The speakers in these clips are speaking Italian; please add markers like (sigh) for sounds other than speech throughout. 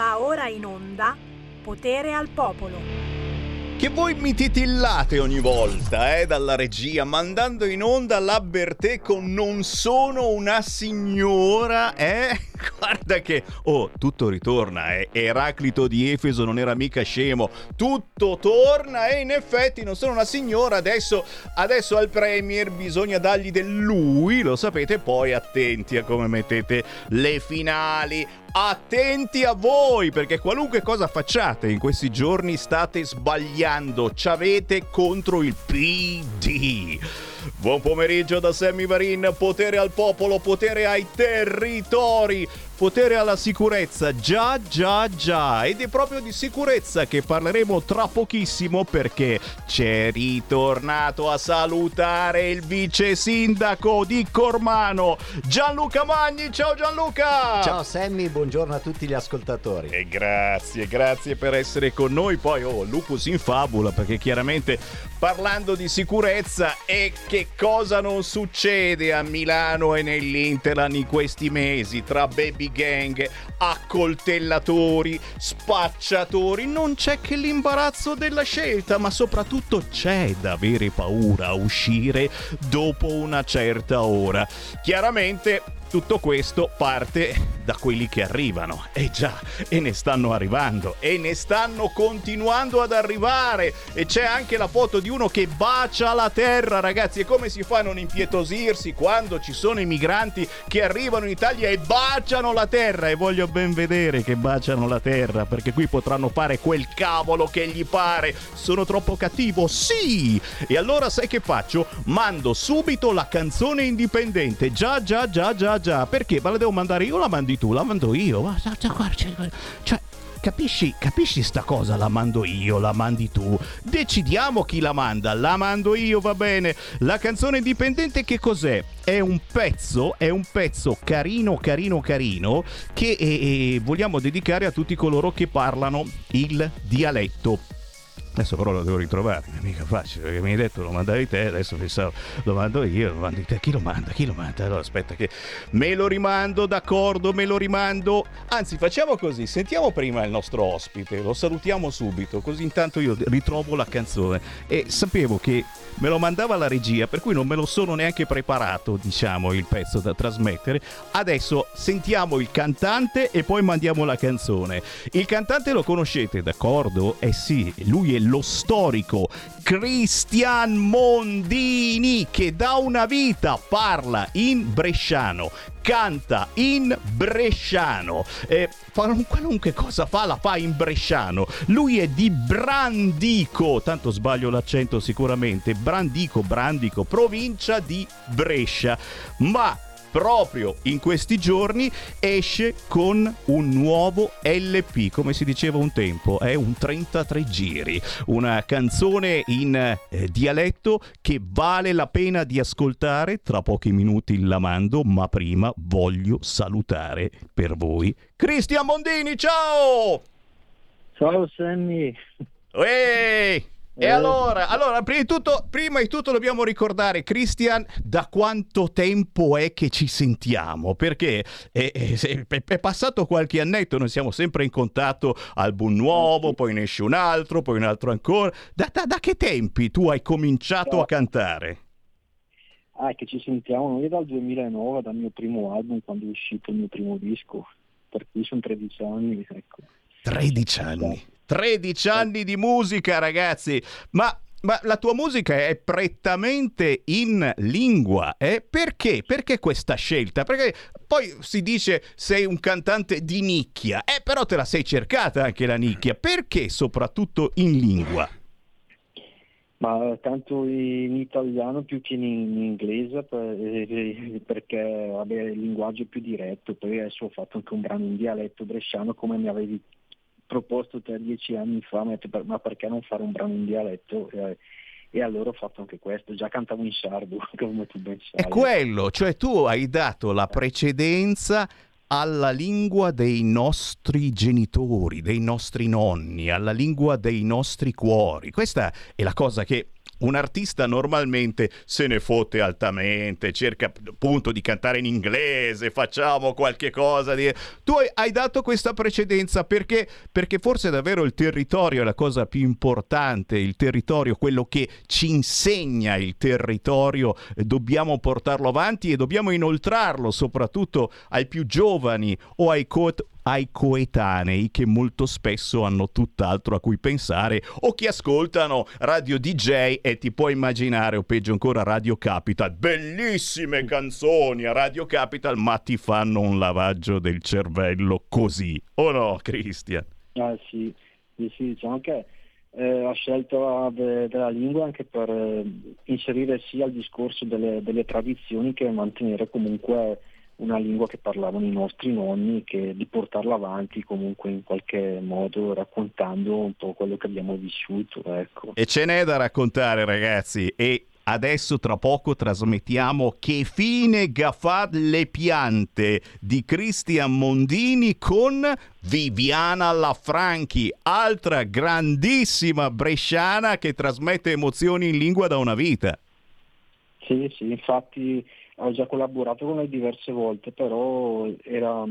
Va ora in onda Potere al Popolo. Che voi mi titillate ogni volta, eh, dalla regia, mandando in onda l'Abbertè con Non sono una signora, eh? (laughs) Guarda che, oh, tutto ritorna, eh. Eraclito di Efeso non era mica scemo, tutto torna e in effetti non sono una signora, adesso, adesso al Premier bisogna dargli del lui, lo sapete, poi attenti a come mettete le finali. Attenti a voi perché qualunque cosa facciate in questi giorni state sbagliando, ci avete contro il PD. Buon pomeriggio da Sammy Varin, potere al popolo, potere ai territori, potere alla sicurezza, già già già, ed è proprio di sicurezza che parleremo tra pochissimo perché c'è ritornato a salutare il vice sindaco di Cormano, Gianluca Magni, ciao Gianluca! Ciao Sammy, buongiorno a tutti gli ascoltatori. E grazie, grazie per essere con noi, poi oh, Lupus in fabula perché chiaramente parlando di sicurezza e che cosa non succede a Milano e nell'Interland in questi mesi tra baby gang, accoltellatori, spacciatori, non c'è che l'imbarazzo della scelta, ma soprattutto c'è da avere paura a uscire dopo una certa ora. Chiaramente tutto questo parte da quelli che arrivano. E eh già, e ne stanno arrivando, e ne stanno continuando ad arrivare. E c'è anche la foto di uno che bacia la terra, ragazzi. E come si fa a non impietosirsi quando ci sono i migranti che arrivano in Italia e baciano la terra? E voglio ben vedere che baciano la terra, perché qui potranno fare quel cavolo che gli pare. Sono troppo cattivo? Sì! E allora sai che faccio? Mando subito la canzone indipendente. Già, già, già, già, già, perché? Ma la devo mandare io la mandi tu? La mando io? Cioè, capisci, capisci sta cosa? La mando io, la mandi tu. Decidiamo chi la manda. La mando io, va bene. La canzone indipendente che cos'è? È un pezzo, è un pezzo carino, carino, carino che eh, eh, vogliamo dedicare a tutti coloro che parlano il dialetto Adesso però lo devo ritrovare, non è mica facile, perché mi hai detto lo mandavi te, adesso pensavo lo mando io, lo mandi te, chi lo manda, chi lo manda? Allora aspetta che me lo rimando, d'accordo, me lo rimando. Anzi facciamo così, sentiamo prima il nostro ospite, lo salutiamo subito, così intanto io ritrovo la canzone. E sapevo che me lo mandava la regia, per cui non me lo sono neanche preparato, diciamo, il pezzo da trasmettere. Adesso sentiamo il cantante e poi mandiamo la canzone. Il cantante lo conoscete, d'accordo? Eh sì, lui è lo storico Cristian Mondini che da una vita parla in bresciano, canta in bresciano, eh, qualunque cosa fa la fa in bresciano. Lui è di Brandico, tanto sbaglio l'accento sicuramente, Brandico, Brandico, provincia di Brescia, ma proprio in questi giorni esce con un nuovo LP, come si diceva un tempo, è un 33 giri, una canzone in eh, dialetto che vale la pena di ascoltare, tra pochi minuti la mando, ma prima voglio salutare per voi Cristian Mondini, ciao! Ciao Sammy! Ehi! E eh. allora, allora prima, di tutto, prima di tutto dobbiamo ricordare, Christian, da quanto tempo è che ci sentiamo? Perché è, è, è, passato qualche annetto, noi siamo sempre in contatto, album nuovo, poi ne esce un altro, poi un altro ancora. Da, da, da che tempi tu hai cominciato a cantare? Ah, che ci sentiamo noi dal 2009, dal mio primo album, quando è uscito il mio primo disco, per cui sono 13 anni. Ecco. 13 anni? 13 anni di musica, ragazzi. Ma ma la tua musica è prettamente in lingua, eh? Perché? Perché questa scelta? Perché poi si dice sei un cantante di nicchia, eh però te la sei cercata anche la nicchia, perché soprattutto in lingua? Ma tanto in italiano più che in, inglese eh, perché vabbè, il linguaggio è più diretto, poi adesso ho fatto anche un brano in dialetto bresciano come mi avevi proposto te dieci anni fa, ma perché non fare un brano in dialetto? E, e allora ho fatto anche questo, già cantavo in sardo, (laughs) come tu ben sai. È quello, cioè tu hai dato la precedenza alla lingua dei nostri genitori, dei nostri nonni, alla lingua dei nostri cuori. Questa è la cosa che un artista normalmente se ne fotte altamente, cerca appunto di cantare in inglese, facciamo qualche cosa. Di... Tu hai dato questa precedenza perché, perché forse davvero il territorio è la cosa più importante, il territorio, quello che ci insegna il territorio, dobbiamo portarlo avanti e dobbiamo inoltrarlo soprattutto ai più giovani o ai, co- ai coetanei che molto spesso hanno tutt'altro a cui pensare o che ascoltano radio DJ e ti puoi immaginare o peggio ancora Radio Capital bellissime canzoni a Radio Capital ma ti fanno un lavaggio del cervello così o no Cristian? Ah sì, sì, diciamo che eh, ha scelto de- della lingua anche per eh, inserire sia il discorso delle, delle tradizioni che mantenere comunque una lingua che parlavano i nostri nonni, che di portarla avanti comunque in qualche modo raccontando un po' quello che abbiamo vissuto. Ecco. E ce n'è da raccontare ragazzi e adesso tra poco trasmettiamo Che fine gaffà le piante di Cristian Mondini con Viviana Lafranchi, altra grandissima bresciana che trasmette emozioni in lingua da una vita. Sì, sì, infatti ho già collaborato con lei diverse volte, però era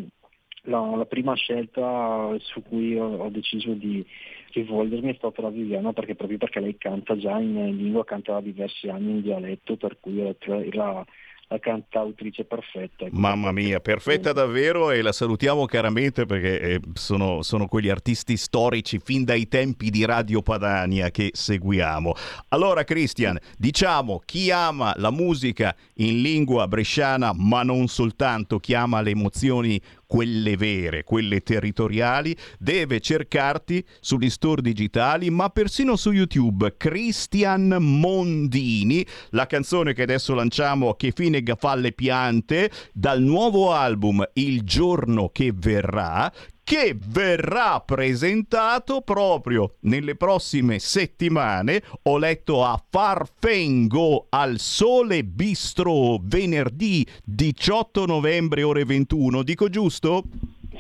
la, la prima scelta su cui ho, ho, deciso di rivolgermi è stata la Viviana perché proprio perché lei canta già in lingua, canta da diversi anni in dialetto, per cui era la cantautrice perfetta. Mamma mia, perfetta davvero e la salutiamo caramente perché eh, sono, sono, quegli artisti storici fin dai tempi di Radio Padania che seguiamo. Allora Christian, diciamo chi ama la musica in lingua bresciana ma non soltanto, chi ama le emozioni quelle vere, quelle territoriali, deve cercarti sugli store digitali, ma persino su YouTube. Christian Mondini, la canzone che adesso lanciamo, Che fine fa le piante, dal nuovo album Il giorno che verrà, che verrà presentato proprio nelle prossime settimane. Ho letto a Farfengo al Sole Bistro venerdì 18 novembre ore 21. Dico giusto?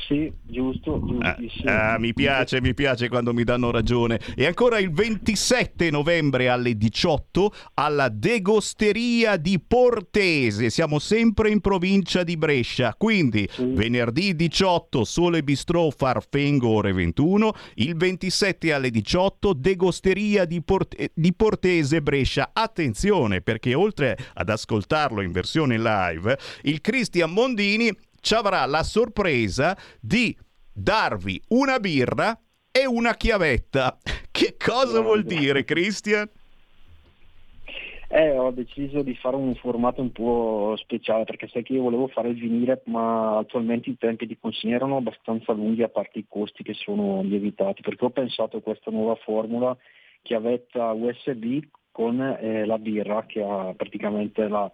Sì, giusto, giustissimo. Ah, ah, mi piace, mi piace quando mi danno ragione. E ancora il 27 novembre alle 18 alla Degosteria di Portese. Siamo sempre in provincia di Brescia. Quindi sì. venerdì 18 Sole Bistrò Farfengo ore 21, il 27 alle 18 Degosteria di, Port- di Portese Brescia. Attenzione perché oltre ad ascoltarlo in versione live, il Cristian Mondini ci avrà la sorpresa di darvi una birra e una chiavetta. (laughs) Che cosa vuol dire, Christian? Eh, ho deciso di fare un formato un po' speciale perché sai che io volevo fare il vinile ma attualmente i tempi di consegna erano abbastanza lunghi a parte i costi che sono lievitati perché ho pensato a questa nuova formula chiavetta USB con eh, la birra che ha praticamente la,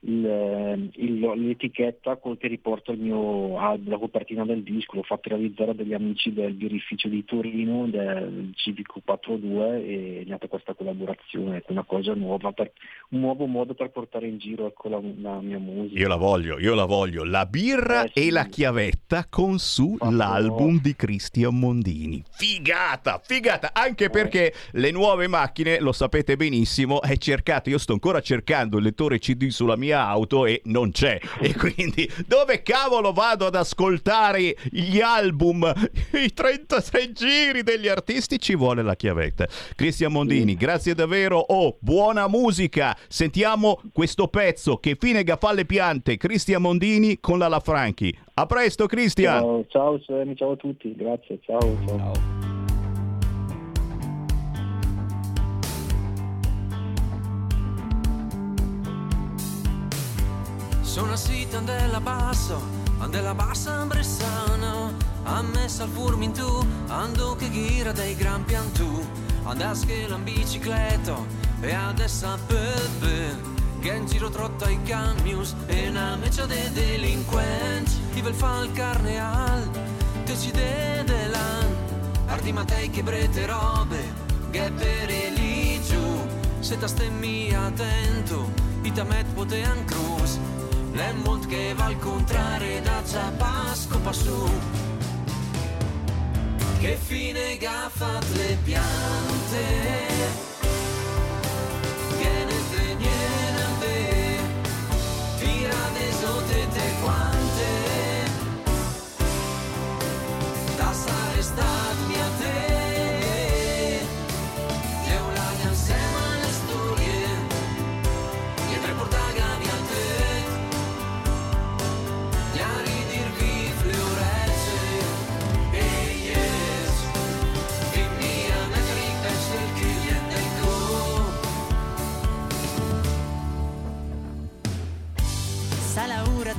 il, eh, il, l'etichetta col che riporta il mio album, la copertina del disco, l'ho fatto realizzare dagli amici del birrificio di Torino, del Civico 42 e è nata questa collaborazione, è una cosa nuova, per, un nuovo modo per portare in giro ecco, la, la, mia musica. Io la voglio, io la voglio, la birra eh, sì. e la chiavetta con su Fatto l'album no. di Cristian Mondini. Figata, figata, anche eh. perché le nuove macchine, lo sapete benissimo, è cercato, io sto ancora cercando il lettore CD sulla mia mia auto e non c'è. (laughs) E quindi dove cavolo vado ad ascoltare gli album, i 33 giri degli artisti? Ci vuole la chiavetta. Cristian Mondini, grazie davvero. Oh, buona musica. Sentiamo questo pezzo che fine gafalle piante. Cristian Mondini con la La Franchi. A presto, Cristian. Ciao, ciao, ciao a tutti. Grazie. ciao. ciao. ciao. Sono sita della basso, della bassa bressana A me sal furmin tu, ando che gira dei gran piantù Andas che la bicicletta e adesso a pepe Che in giro trotta i camions e una meccia de delinquenti. Ti vel fa il carne al, te ci de l'an Ardi matei che brete robe, che per giù Se ta stemmi attento, i tamet potean cruz L'Emmont che va al contrario da Zapasco passù Che fine gaffat le piante. Che ne te a te Tira de te quante. Da sare stat te.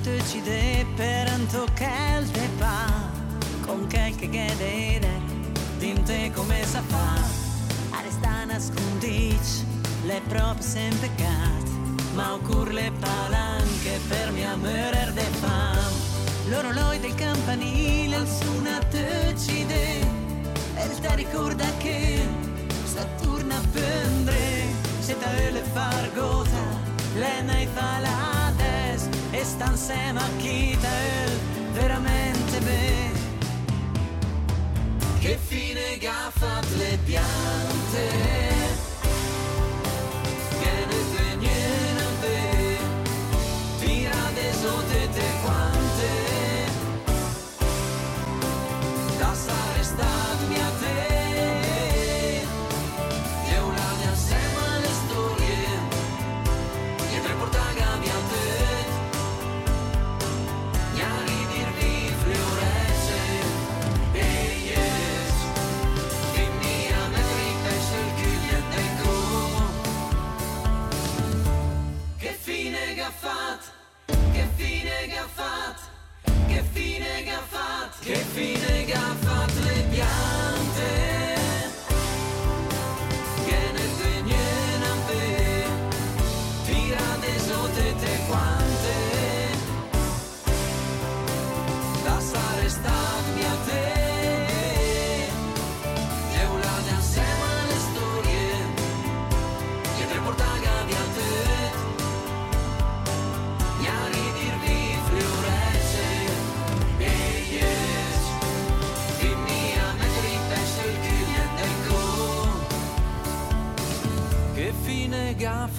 döcide peranto kelte pa Con quel che qualche gedere dinte come sa fa. A resta nascondic le proprie sem peccat Ma occur le palanche per mi amerer de fam L'oroloi del campanile al suna decide E te ricorda che Saturna vendre Se te le fargota, le nei falà e stan se macchita veramente bene. Che fine che ha fatto le piante?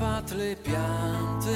Fatto le piante.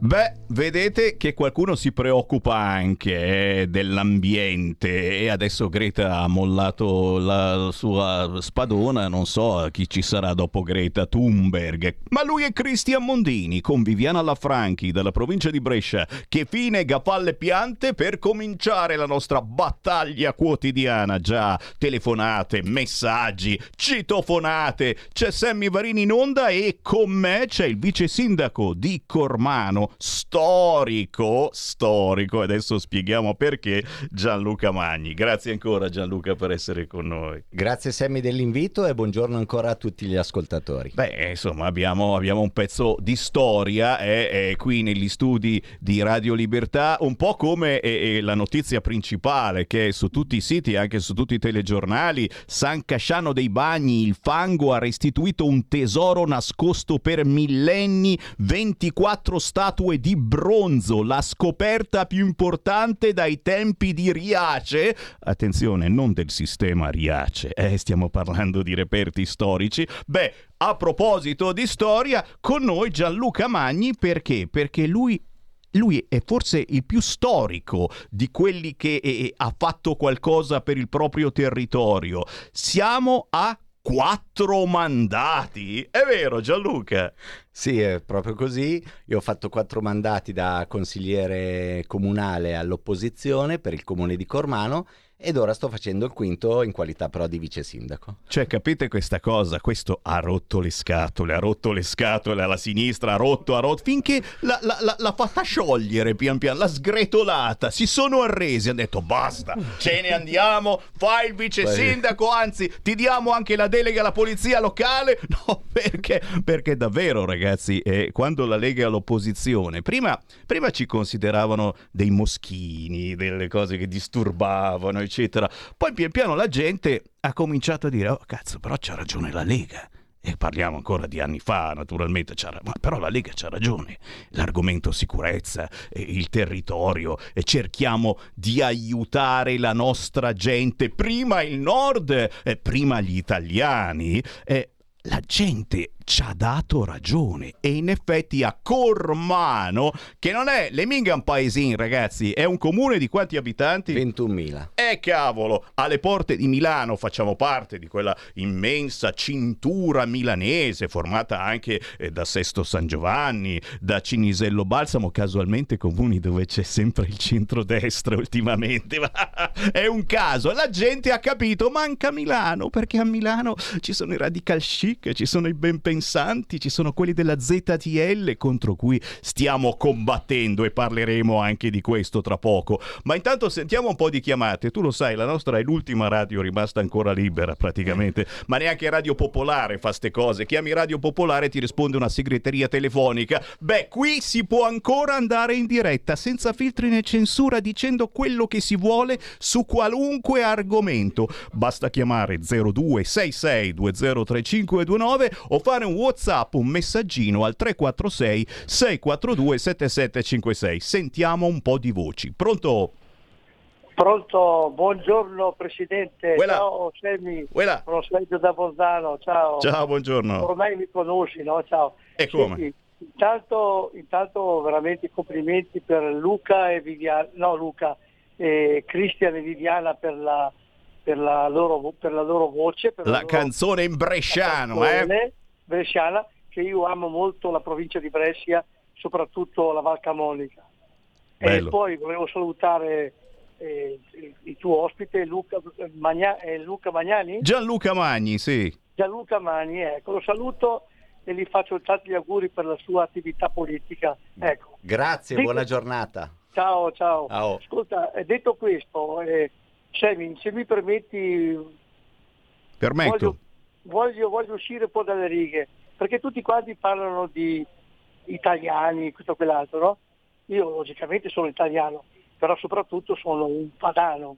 Beh, vedete che qualcuno si preoccupa anche eh, dell'ambiente. E adesso Greta ha mollato la sua spadona, non so chi ci sarà dopo Greta Thunberg, ma lui è Cristian Mondini con Viviana Lafranchi dalla provincia di Brescia che fine gafalle piante per cominciare la nostra battaglia quotidiana, già telefonate, messaggi, citofonate, c'è Sammy Varini in onda e con me c'è il vice sindaco di Cormano, storico, storico, adesso spieghiamo perché, Gianluca Magni. Grazie ancora Gianluca per essere con noi. Grazie Sammy dell'invito e buongiorno ancora a tutti gli ascoltatori. Beh, insomma, abbiamo, abbiamo un pezzo di storia eh, eh, qui negli studi di Radio Libertà, un po' come eh, eh, la notizia principale che è su tutti i siti, anche su tutti i telegiornali, San Casciano dei Bagni, il fango ha restituito un tesoro nascosto per millenni, 24 statue di bronzo, la scoperta più importante dai tempi di Riace. Attenzione, non del sistema Riace, eh, stiamo parlando di reperti storici. Beh, a proposito di storia, con noi Gianluca Magni perché? Perché lui lui è forse il più storico di quelli che eh, ha fatto qualcosa per il proprio territorio. Siamo a quattro mandati. È vero, Gianluca? Sì, è proprio così. Io ho fatto quattro mandati da consigliere comunale all'opposizione per il comune di Cormano ed ora sto facendo il quinto in qualità però di vice sindaco. Cioè, capite questa cosa? Questo ha rotto le scatole, ha rotto le scatole alla sinistra, ha rotto, ha rotto, finché l'ha, l'ha- l'ha- fatta sciogliere pian piano, l'ha sgretolata, si sono arresi, hanno detto basta, ce ne andiamo, fai il vice sindaco, anzi ti diamo anche la delega alla polizia locale. (laughs) No, perché? Perché davvero ragazzi, eh, quando la Lega è all'opposizione, prima, prima ci consideravano dei moschini, delle cose che disturbavano, eccetera. Poi pian piano la gente ha cominciato a dire, oh cazzo, però c'ha ragione la Lega. E parliamo ancora di anni fa, naturalmente, ma però la Lega c'ha ragione. L'argomento sicurezza, eh, il territorio, e cerchiamo di aiutare la nostra gente, prima il nord, e prima gli italiani. Eh, la gente ci ha dato ragione e in effetti a Cormano, che non è Leminga un paesino ragazzi, è un comune di quanti abitanti? 21.000. Eh, cavolo, alle porte di Milano facciamo parte di quella immensa cintura milanese formata anche eh, da Sesto San Giovanni, da Cinisello Balsamo, casualmente comuni dove c'è sempre il centrodestra ultimamente. (laughs) È un caso, la gente ha capito, manca Milano perché a Milano ci sono i radical chic, ci sono i ben pensanti, ci sono quelli della ZTL contro cui stiamo combattendo e parleremo anche di questo tra poco. Ma intanto sentiamo un po' di chiamate. Tu lo sai, la nostra è l'ultima radio rimasta ancora libera praticamente, ma neanche Radio Popolare fa ste cose. Chiami Radio Popolare e ti risponde una segreteria telefonica. Beh, qui si può ancora andare in diretta senza filtri né censura dicendo quello che si vuole su qualunque argomento. Basta chiamare 0266 203529 o fare un WhatsApp, un messaggino al 346 642 7756. Sentiamo un po' di voci. Pronto? Pronto, buongiorno Presidente, Uela. ciao Semi, Uela. sono Sergio da Bolzano, ciao. Ciao, buongiorno. Ormai mi conosci, no? Ciao. E come? Senti, intanto, intanto veramente complimenti per Luca e Viviana, no Luca, eh, Cristian e Viviana per la, per la, loro, per la loro voce. Per La loro canzone in bresciano, eh? Bresciana, che io amo molto la provincia di Brescia, soprattutto la Val Camonica. Bello. E poi volevo salutare eh, il, il tuo ospite Luca, Magna- eh, Luca Magnani, Gianluca Magni, sì. Gianluca Magni, ecco, lo saluto e gli faccio tanti auguri per la sua attività politica. Ecco. Grazie, Sì. buona giornata. Ciao, ciao. Ciao. Ascolta, eh, detto questo, eh, Semi, se mi permetti, Permetto. voglio, voglio, voglio uscire un po' dalle righe, perché tutti quanti parlano di italiani, questo e quell'altro, no? Io logicamente sono italiano, però soprattutto sono un padano.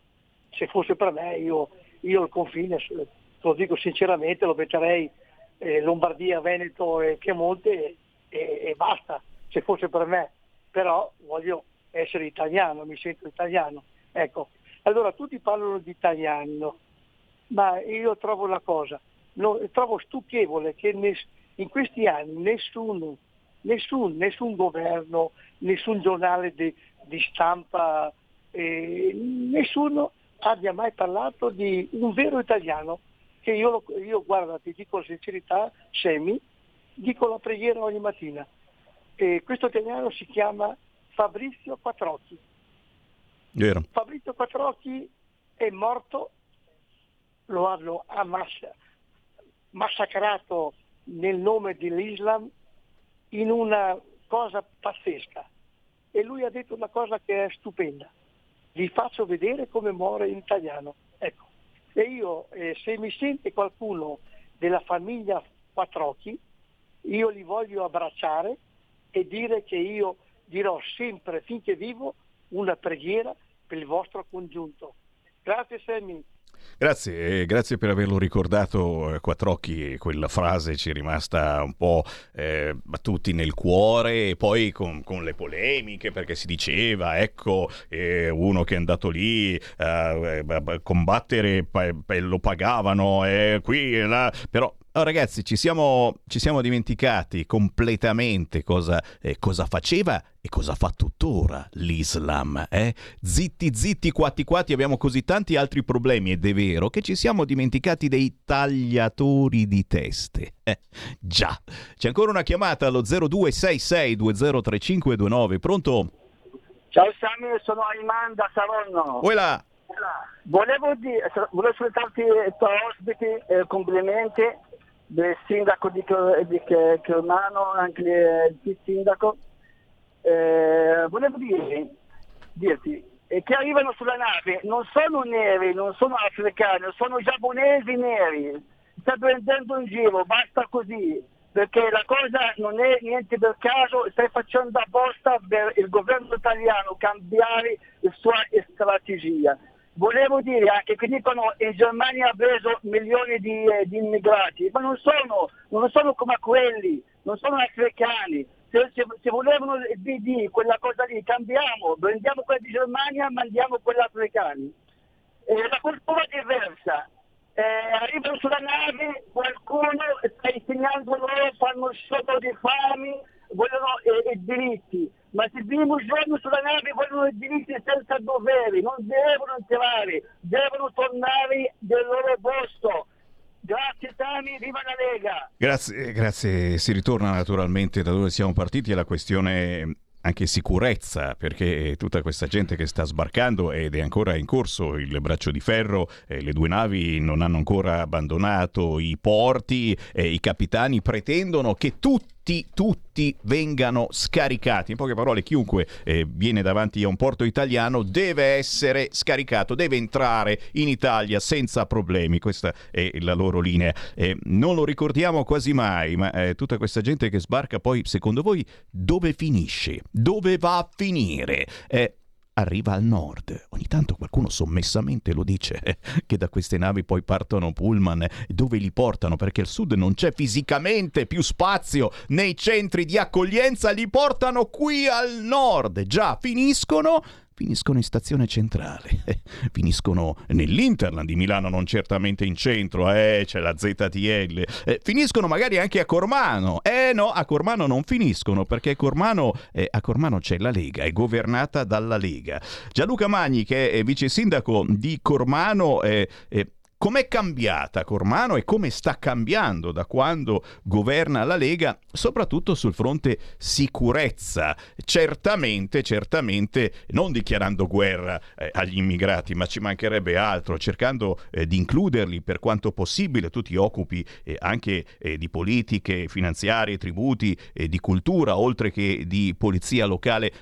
Se fosse per me, io, io il confine, te lo dico sinceramente, lo metterei eh, Lombardia, Veneto e Piemonte e, e- basta, se fosse per me. Però voglio essere italiano, mi sento italiano. Ecco, allora tutti parlano di italiani, no? ma io trovo una cosa, no, trovo stucchevole che nes- in questi anni nessuno, nessun, nessun governo, nessun giornale di, di stampa, eh, nessuno abbia mai parlato di un vero italiano che io, io guarda, ti dico la sincerità, Semi, dico la preghiera ogni mattina. E questo italiano si chiama Fabrizio Quattrocchi. Vero. Fabrizio Quattrocchi è morto, lo hanno ammassa- massacrato nel nome dell'Islam in una cosa pazzesca. E lui ha detto una cosa che è stupenda. Vi faccio vedere come muore in italiano. Ecco. E io, eh, se mi sente qualcuno della famiglia Quattrocchi, io li voglio abbracciare e dire che io dirò sempre, finché vivo, una preghiera per il vostro congiunto. Grazie Sammy. Grazie, eh, grazie per averlo ricordato, eh, Quattrocchi, quella frase ci è rimasta un po' eh, a tutti nel cuore e poi con, con le polemiche perché si diceva, ecco, eh, uno che è andato lì a eh, a combattere pa- lo pagavano, eh, qui e là, però... oh, ragazzi, ci siamo, ci siamo dimenticati completamente cosa, eh, cosa faceva e cosa fa tuttora l'Islam. Eh? Zitti, zitti, quatti, quatti, abbiamo così tanti altri problemi ed è vero che ci siamo dimenticati dei tagliatori di teste. Eh, già, c'è ancora una chiamata allo 0266203529. Pronto? Ciao Sammy, sono Ayman da Saronno. Uela, Volevo, dire, volevo salutarti i tuoi ospiti, eh, complimenti del sindaco di, di Che- Cormano, anche il vice sindaco. Eh, volevo dire, dirti eh, che arrivano sulla nave non sono neri, non sono africani, sono giapponesi neri. Sta prendendo in giro, basta così. Perché la cosa non è niente per caso, stai facendo apposta per il governo italiano cambiare la sua strategia. Volevo dire anche che dicono che in Germania ha preso milioni di, eh, di immigrati, ma non sono, non sono come quelli, non sono africani. Se, se, se volevano il PD, quella cosa lì, cambiamo, prendiamo quella di Germania, mandiamo quelli africani. Eh, la cultura è diversa. Eh, arrivano sulla nave, qualcuno sta insegnando loro, fanno sciopero di fame, vogliono eh, diritti, ma se giorno sulla nave vogliono i diritti senza doveri, non devono entrare, devono tornare del loro posto. Grazie Tami, viva la Lega! Grazie, grazie. Si ritorna naturalmente da dove siamo partiti alla questione anche sicurezza, perché tutta questa gente che sta sbarcando ed è ancora in corso il braccio di ferro, eh, le due navi non hanno ancora abbandonato i porti, eh, i capitani pretendono che tutti tutti, tutti vengano scaricati. In poche parole, chiunque eh, viene davanti a un porto italiano deve essere scaricato, deve entrare in Italia senza problemi. Questa è la loro linea. Eh, non lo ricordiamo quasi mai, ma eh, tutta questa gente che sbarca poi, secondo voi, dove finisce? Dove va a finire? Eh, arriva al nord. Ogni tanto qualcuno sommessamente lo dice eh, che da queste navi poi partono pullman dove li portano perché al sud non c'è fisicamente più spazio nei centri di accoglienza, li portano qui al nord. Già finiscono finiscono in stazione centrale, finiscono nell'Interland di Milano, non certamente in centro, eh, c'è la ZTL, eh, finiscono magari anche a Cormano, eh no, a Cormano non finiscono perché Cormano, eh, a Cormano c'è la Lega, è governata dalla Lega. Gianluca Magni che è vice sindaco di Cormano, eh, eh Com'è cambiata Cormano e come sta cambiando da quando governa la Lega, soprattutto sul fronte sicurezza? Certamente, certamente, non dichiarando guerra eh, agli immigrati, ma ci mancherebbe altro, cercando eh, di includerli per quanto possibile. Tu ti occupi eh, anche eh, di politiche finanziarie, tributi, di cultura, oltre che di polizia locale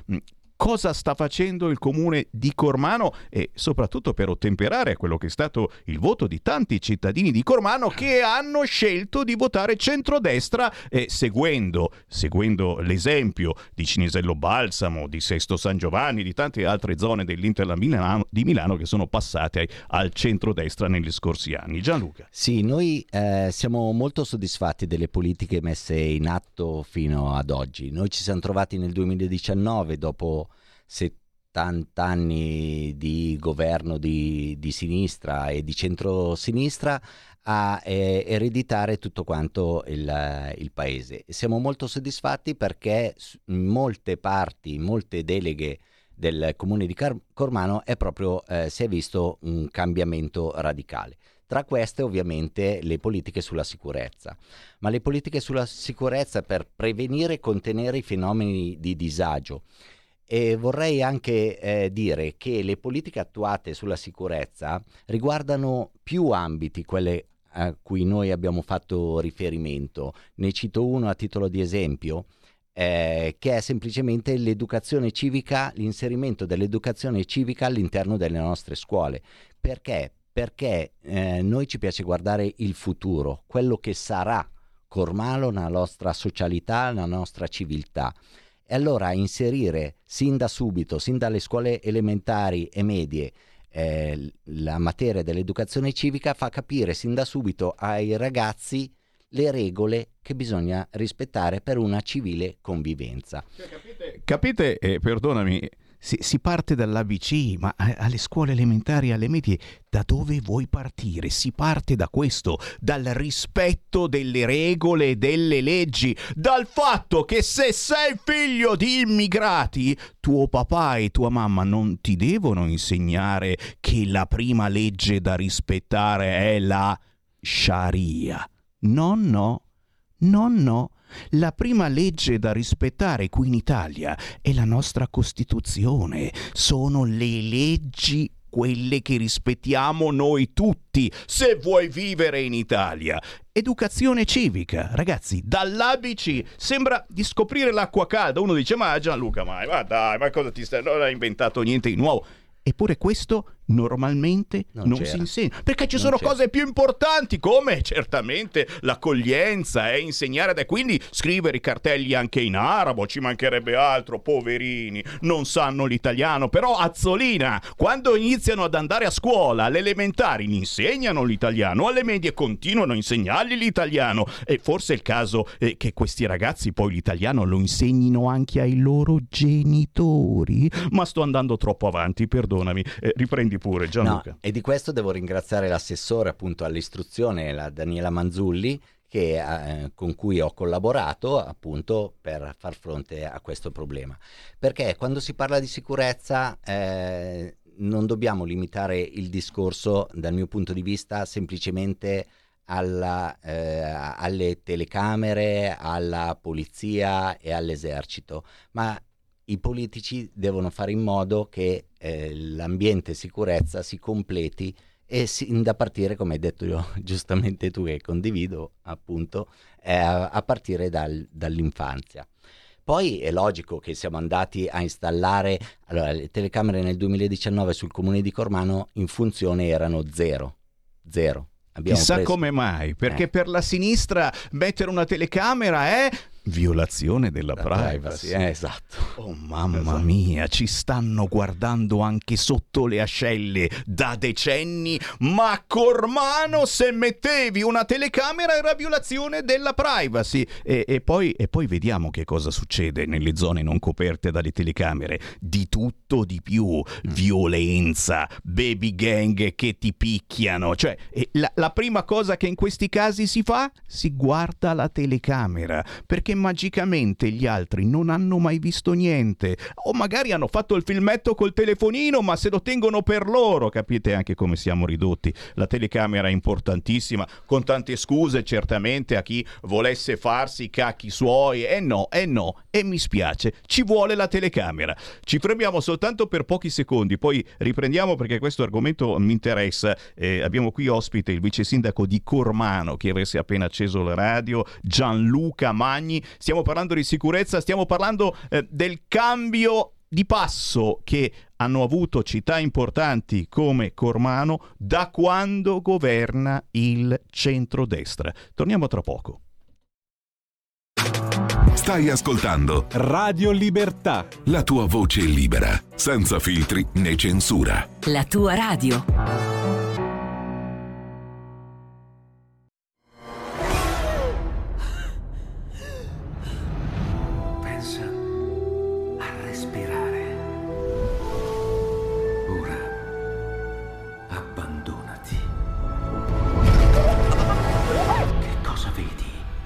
cosa sta facendo il comune di Cormano e soprattutto per ottemperare a quello che è stato il voto di tanti cittadini di Cormano che hanno scelto di votare centrodestra eh, seguendo, seguendo l'esempio di Cinisello Balsamo, di Sesto San Giovanni, di tante altre zone dell'Interland Milano, di Milano che sono passate al centrodestra negli scorsi anni. Gianluca. Sì, noi eh, siamo molto soddisfatti delle politiche messe in atto fino ad oggi. Noi ci siamo trovati nel 2019 dopo 70 anni di governo di, di sinistra e di centrosinistra a eh, ereditare tutto quanto il, il, paese. Siamo molto soddisfatti perché in molte parti, in molte deleghe del comune di Car- Cormano è proprio, eh, si è visto un cambiamento radicale. Tra queste ovviamente le politiche sulla sicurezza, ma le politiche sulla sicurezza per prevenire e contenere i fenomeni di disagio e vorrei anche eh, dire che le politiche attuate sulla sicurezza riguardano più ambiti, quelle a cui noi abbiamo fatto riferimento. Ne cito uno a titolo di esempio, eh, che è semplicemente l'educazione civica, l'inserimento dell'educazione civica all'interno delle nostre scuole. Perché? Perché eh, noi ci piace guardare il futuro, quello che sarà Cormalo, la nostra socialità, la nostra civiltà. E allora inserire sin da subito, sin dalle scuole elementari e medie, eh, la materia dell'educazione civica fa capire sin da subito ai ragazzi le regole che bisogna rispettare per una civile convivenza. Cioè, capite, capite eh, perdonami, si, si, parte dall'ABC, ma alle scuole elementari, alle medie, da dove vuoi partire? Si parte da questo, dal rispetto delle regole e delle leggi, dal fatto che se sei figlio di immigrati, tuo papà e tua mamma non ti devono insegnare che la prima legge da rispettare è la Sharia. No, no, no, no la prima legge da rispettare qui in Italia è la nostra Costituzione, sono le leggi quelle che rispettiamo noi tutti, se vuoi vivere in Italia. Educazione civica, ragazzi, dall'ABC sembra di scoprire l'acqua calda. Uno dice: Ma Gianluca, ma, ma dai, ma cosa ti stai? Non hai inventato niente di nuovo. Eppure questo normalmente non, non si insegna perché ci non sono c'era. cose più importanti come certamente l'accoglienza e eh, insegnare e quindi scrivere i cartelli anche in arabo ci mancherebbe altro poverini non sanno l'italiano però Azzolina quando iniziano ad andare a scuola alle elementari gli insegnano l'italiano alle medie continuano a insegnargli l'italiano. E forse è il caso eh, che questi ragazzi poi l'italiano lo insegnino anche ai loro genitori. Ma sto andando troppo avanti perdonami. Eh, riprendi pure, Gianluca. No, e di questo devo ringraziare l'assessore appunto all'istruzione, la Daniela Manzulli, che, eh, con cui ho collaborato appunto per far fronte a questo problema. Perché quando si parla di sicurezza eh, non dobbiamo limitare il discorso dal mio punto di vista semplicemente alla, eh, alle telecamere, alla polizia e all'esercito, ma i politici devono fare in modo che eh, l'ambiente sicurezza si completi e sin da partire, come hai detto io, (laughs) giustamente tu che condivido, appunto, eh, a partire dal, dall'infanzia. Poi è logico che siamo andati a installare allora, le telecamere nel 2019 sul comune di Cormano in funzione erano zero, zero. Abbiamo Chissà preso... come mai, perché eh. per la sinistra mettere una telecamera è Violazione della La privacy. privacy. Eh, esatto. Oh mamma esatto. mia, ci stanno guardando anche sotto le ascelle da decenni, ma Cormano se mettevi una telecamera era violazione della privacy. E, e, poi, e poi vediamo che cosa succede nelle zone non coperte dalle telecamere. Di tutto di più, violenza, baby gang che ti picchiano. Cioè, la, la prima cosa che in questi casi si fa, si guarda la telecamera, perché perché magicamente gli altri non hanno mai visto niente o magari hanno fatto il filmetto col telefonino ma se lo tengono per loro, capite anche come siamo ridotti. La telecamera è importantissima, con tante scuse certamente a chi volesse farsi i cacchi suoi, e eh no, e eh no, e mi spiace, ci vuole la telecamera. Ci fermiamo soltanto per pochi secondi, poi riprendiamo perché questo argomento mi interessa. Eh, abbiamo qui ospite il vice sindaco di Cormano che avesse appena acceso la radio, Gianluca Magni stiamo parlando di sicurezza, stiamo parlando eh, del cambio di passo che hanno avuto città importanti come Cormano da quando governa il centrodestra. Torniamo tra poco. Stai ascoltando Radio Libertà. La tua voce libera, senza filtri né censura. La tua radio.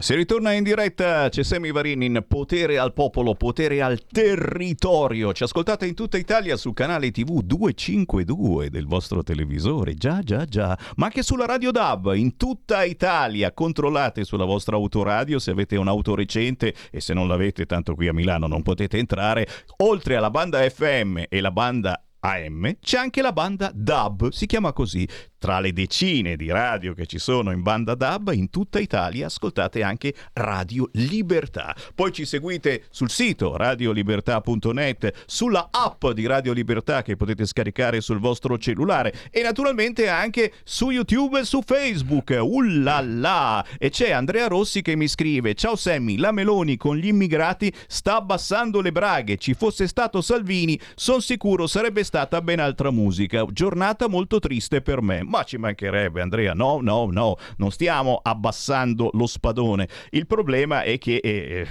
Si ritorna in diretta, c'è Semi Varin in Potere al Popolo, Potere al Territorio. Ci ascoltate in tutta Italia sul canale TV 252 del vostro televisore, già già già, ma anche sulla Radio DAB in tutta Italia. Controllate sulla vostra autoradio se avete un'auto recente e se non l'avete, tanto qui a Milano non potete entrare. Oltre alla banda FM e la banda AM, c'è anche la banda DAB, si chiama così, tra le decine di radio che ci sono in banda DAB in tutta Italia, ascoltate anche Radio Libertà. Poi ci seguite sul sito radiolibertà.net, sulla app di Radio Libertà che potete scaricare sul vostro cellulare e naturalmente anche su YouTube e su Facebook. Ullala! E c'è Andrea Rossi che mi scrive: Ciao Sammy, la Meloni con gli immigrati sta abbassando le braghe. Ci fosse stato Salvini, sono sicuro sarebbe stata ben altra musica. Giornata molto triste per me. Ma ci mancherebbe, Andrea. No, no, no, non stiamo abbassando lo spadone. Il problema è che. Eh,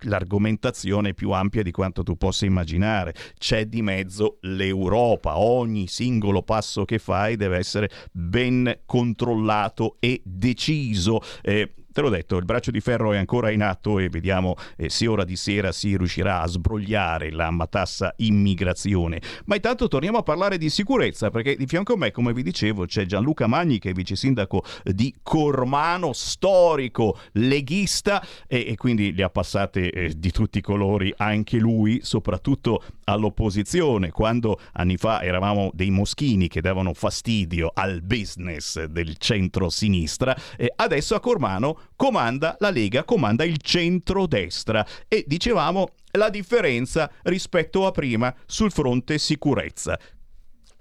l'argomentazione è più ampia di quanto tu possa immaginare. C'è di mezzo l'Europa, ogni singolo passo che fai deve essere ben controllato e deciso. Eh, Te l'ho detto, il braccio di ferro è ancora in atto e vediamo eh, se ora di sera si riuscirà a sbrogliare la matassa immigrazione. Ma intanto torniamo a parlare di sicurezza, perché di fianco a me, come vi dicevo, c'è Gianluca Magni, che è vice sindaco di Cormano, storico, leghista, e, e quindi le ha passate eh, di tutti i colori anche lui, soprattutto all'opposizione, quando anni fa eravamo dei moschini che davano fastidio al business del centro-sinistra, eh, adesso a Cormano comanda la Lega, comanda il centrodestra e dicevamo la differenza rispetto a prima sul fronte sicurezza.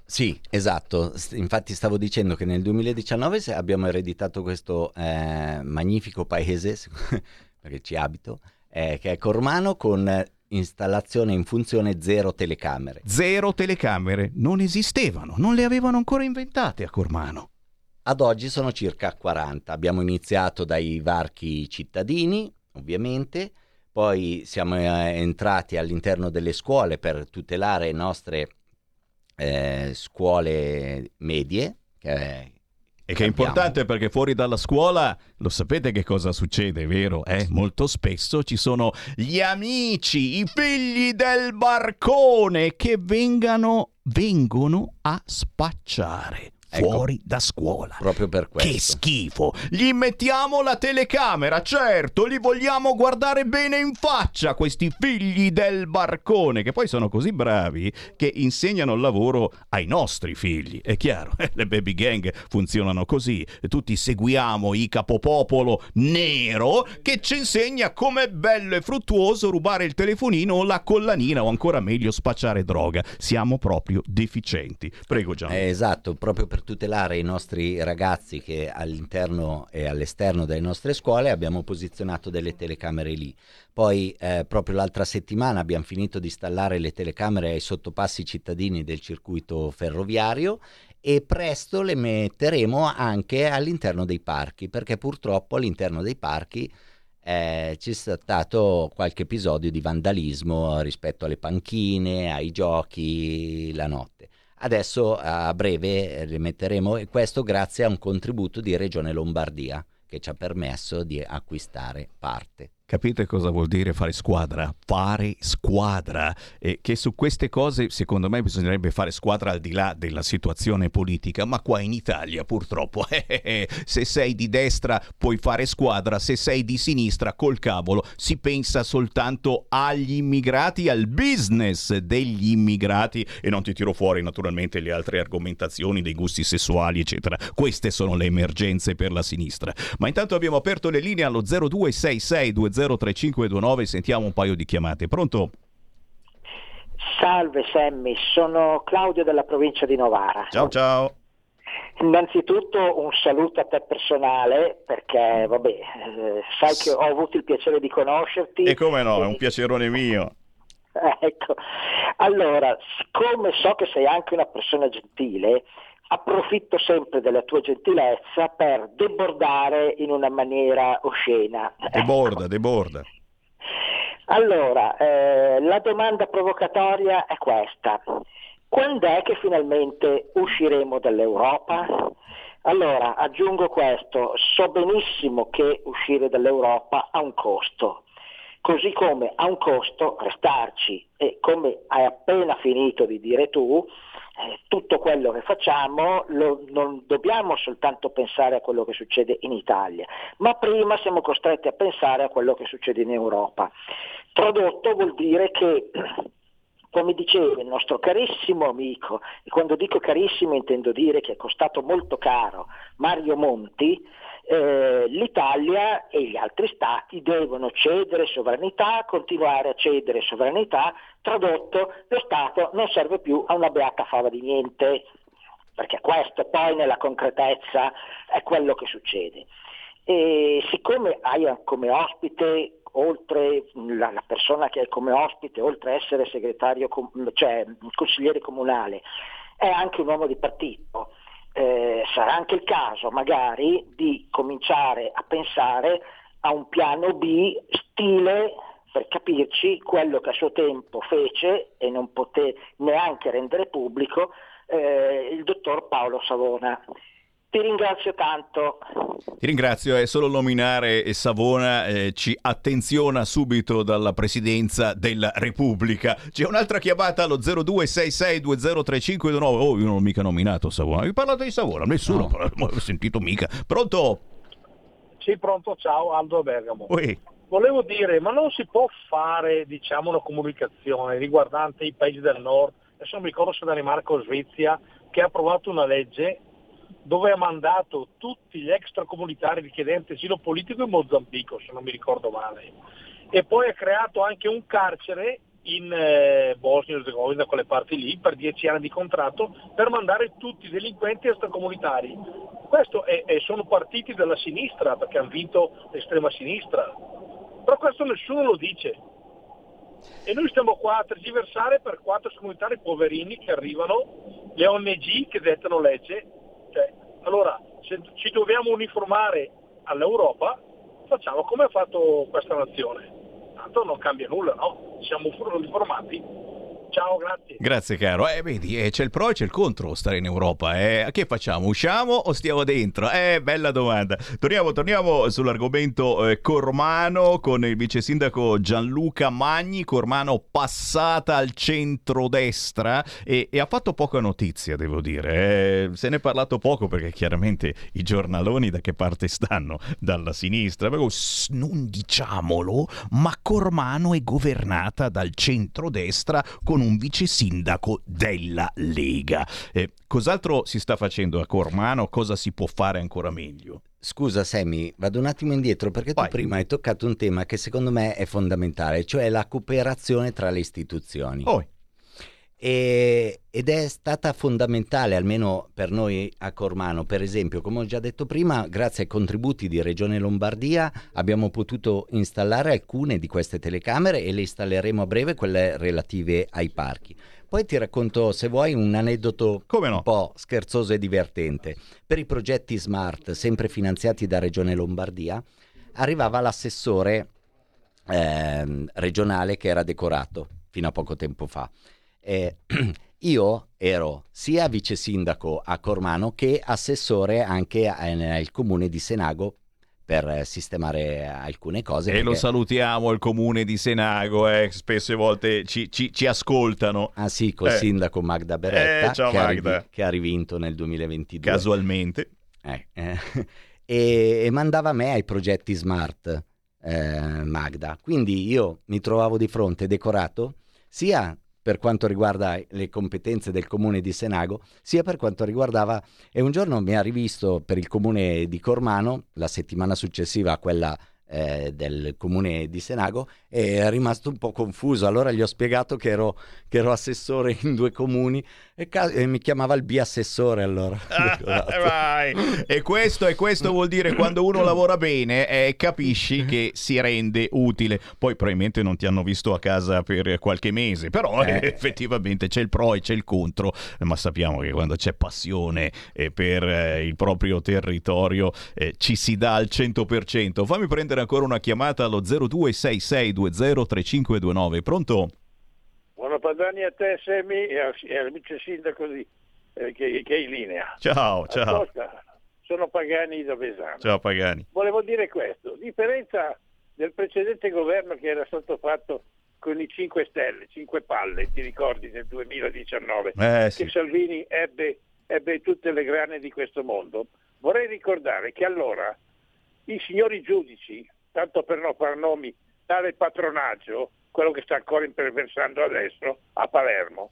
Sì, esatto. Infatti stavo dicendo che nel 2019 se- abbiamo ereditato questo eh, magnifico paese, (laughs) perché ci abito, eh, che è Cormano con installazione in funzione zero telecamere. Zero telecamere non esistevano, non le avevano ancora inventate a Cormano. Ad oggi sono circa 40. Abbiamo iniziato dai varchi cittadini, ovviamente, poi siamo eh, entrati all'interno delle scuole per tutelare le nostre eh, scuole medie, che E che è abbiamo. importante perché fuori dalla scuola lo sapete che cosa succede, vero? Eh? Molto spesso ci sono gli amici, i figli del barcone che vengano, vengono a spacciare Ecco. fuori da scuola. proprio per questo. Che schifo! Gli mettiamo la telecamera, certo, li vogliamo guardare bene in faccia, questi figli del barcone, che poi sono così bravi che insegnano il lavoro ai nostri figli. È chiaro, (laughs) le baby gang funzionano così. Tutti seguiamo i capopopolo nero che ci insegna com'è bello e fruttuoso rubare il telefonino o la collanina o ancora meglio spacciare droga. Siamo proprio deficienti. Prego Gian. Eh, esatto, proprio per tutelare i nostri ragazzi che all'interno e all'esterno delle nostre scuole abbiamo posizionato delle telecamere lì. Poi eh, proprio l'altra settimana abbiamo finito di installare le telecamere ai sottopassi cittadini del circuito ferroviario e presto le metteremo anche all'interno dei parchi, perché purtroppo all'interno dei parchi eh, c'è stato qualche episodio di vandalismo rispetto alle panchine, ai giochi la notte. Adesso a breve le metteremo e questo grazie a un contributo di Regione Lombardia che ci ha permesso di acquistare parte. Capite cosa vuol dire fare squadra? Fare squadra. E che su queste cose, secondo me, bisognerebbe fare squadra al di là della situazione politica. Ma qua in Italia, purtroppo, (laughs) eh, se sei di destra puoi fare squadra, se sei di sinistra, col cavolo, si pensa soltanto agli immigrati, al business degli immigrati. E non ti tiro fuori, naturalmente, le altre argomentazioni dei gusti sessuali, eccetera. Queste sono le emergenze per la sinistra. Ma intanto abbiamo aperto le linee allo 0266 203529, sentiamo un paio di chiamate. Pronto? Salve Sammy, sono Claudio della provincia di Novara. Ciao ciao. Innanzitutto un saluto a te personale perché vabbè, eh, sai che ho avuto il piacere di conoscerti. E come no, è un piacerone mio. (laughs) Ecco, allora, siccome so che sei anche una persona gentile, approfitto sempre della tua gentilezza per debordare in una maniera oscena. Deborda, deborda. Allora, eh, la domanda provocatoria è questa. Quando è che finalmente usciremo dall'Europa? Allora, aggiungo questo, so benissimo che uscire dall'Europa ha un costo, così come ha un costo restarci e come hai appena finito di dire tu, tutto quello che facciamo lo- non dobbiamo soltanto pensare a quello che succede in Italia, ma prima siamo costretti a pensare a quello che succede in Europa. Tradotto vuol dire che, come diceva il nostro carissimo amico, e quando dico carissimo intendo dire che è costato molto caro, Mario Monti, eh, l'Italia e gli altri stati devono cedere sovranità, continuare a cedere sovranità, tradotto lo Stato non serve più a una beata fava di niente, perché questo poi nella concretezza è quello che succede. E siccome hai come ospite, oltre la, la persona che hai come ospite, oltre a essere com- cioè consigliere comunale, è anche un uomo di partito, eh, sarà anche il caso magari di cominciare a pensare a un piano B stile per capirci quello che a suo tempo fece e non poté neanche rendere pubblico eh, il dottor Paolo Savona. Ti ringrazio tanto. Ti ringrazio, è solo nominare Savona eh, ci attenziona subito dalla presidenza della Repubblica. C'è un'altra chiamata allo 0266203529. Oh, io non ho mica nominato Savona. Vi parlate di Savona? Nessuno, (laughs) non ho sentito mica. Pronto? Sì, pronto, ciao, Aldo Bergamo. Ui. Volevo dire, ma non si può fare diciamo, una comunicazione riguardante i paesi del nord, adesso non mi ricordo se Danimarca o Svezia, che ha approvato una legge dove ha mandato tutti gli extracomunitari richiedenti asilo politico in Mozambico, se non mi ricordo male, e poi ha creato anche un carcere in eh, Bosnia e Herzegovina, da quelle parti lì, per dieci anni di contratto, per mandare tutti i delinquenti extracomunitari. Questo è, è, sono partiti dalla sinistra, perché hanno vinto l'estrema sinistra. Però questo nessuno lo dice. E noi stiamo qua a tergiversare per quattro comunitari poverini che arrivano, le ONG che dettano legge. Cioè, allora, se ci dobbiamo uniformare all'Europa, facciamo come ha fatto questa nazione. Tanto non cambia nulla, no? Siamo uniformati. Ciao, grazie. Grazie caro. Eh, vedi, eh, c'è il pro e c'è il contro stare in Europa. Eh. Che facciamo? Usciamo o stiamo dentro? Eh, bella domanda. Torniamo, torniamo sull'argomento eh, Cormano con il vice sindaco Gianluca Magni. Cormano passata al centro-destra e, e ha fatto poca notizia, devo dire. Eh. Se ne è parlato poco perché chiaramente i giornaloni da che parte stanno? Dalla sinistra. Però, non diciamolo, ma Cormano è governata dal centro-destra con un vice sindaco della Lega. Eh, cos'altro si sta facendo a Cormano? Cosa si può fare ancora meglio? Scusa Sammy, vado un attimo indietro perché tu Vai. prima hai toccato un tema che secondo me è fondamentale, cioè la cooperazione tra le istituzioni. Oh. E, ed è stata fondamentale, almeno per noi a Cormano. Per esempio, come ho già detto prima, grazie ai contributi di Regione Lombardia abbiamo potuto installare alcune di queste telecamere e le installeremo a breve, quelle relative ai parchi. Poi ti racconto, se vuoi, un aneddoto no? un po' scherzoso e divertente. Per i progetti smart, sempre finanziati da Regione Lombardia, arrivava l'assessore ehm, regionale che era decorato fino a poco tempo fa. Eh, (clears throat) io ero sia vice sindaco a Cormano che assessore anche a- nel comune di Senago per eh, sistemare alcune cose. E perché- lo salutiamo il comune di Senago, eh, spesso e volte ci, ci- ci ascoltano. Ah sì, col Eh. sindaco Magda Beretta Eh, ciao che, ha Magda. rivi- che ha rivinto nel 2022. Casualmente. Eh, eh, (laughs) e, e mandava me ai progetti smart eh, Magda. Quindi io mi trovavo di fronte decorato sia per quanto riguarda le competenze del comune di Senago, sia per quanto riguardava... E un giorno mi ha rivisto per il comune di Cormano, la settimana successiva a quella eh, del comune di Senago, e è rimasto un po' confuso. Allora gli ho spiegato che ero, che ero assessore in due comuni e, ca- e mi chiamava il biassessore allora. Eh, (laughs) vai. E questo, e questo vuol dire quando uno (laughs) lavora bene eh, capisci che si rende utile. Poi probabilmente non ti hanno visto a casa per qualche mese, però eh, Eh. effettivamente c'è il pro e c'è il contro, ma sappiamo che quando c'è passione eh, per eh, il proprio territorio ci si dà al 100%. Fammi prendere ancora una chiamata allo 0266203529. Pronto? Buona Padani a te, Semi, e al, e al vice sindaco di, eh, che, che è in linea. Ciao, ciao. Ascolta, sono Pagani da Vesano. Ciao Pagani. Volevo dire questo, a differenza del precedente governo che era stato fatto con i 5 Stelle, 5 palle, ti ricordi, nel 2019, Eh, sì. che Salvini ebbe, ebbe tutte le grane di questo mondo, vorrei ricordare che allora i signori giudici, tanto per non far nomi, tale patronaggio, quello che sta ancora imperversando adesso a Palermo,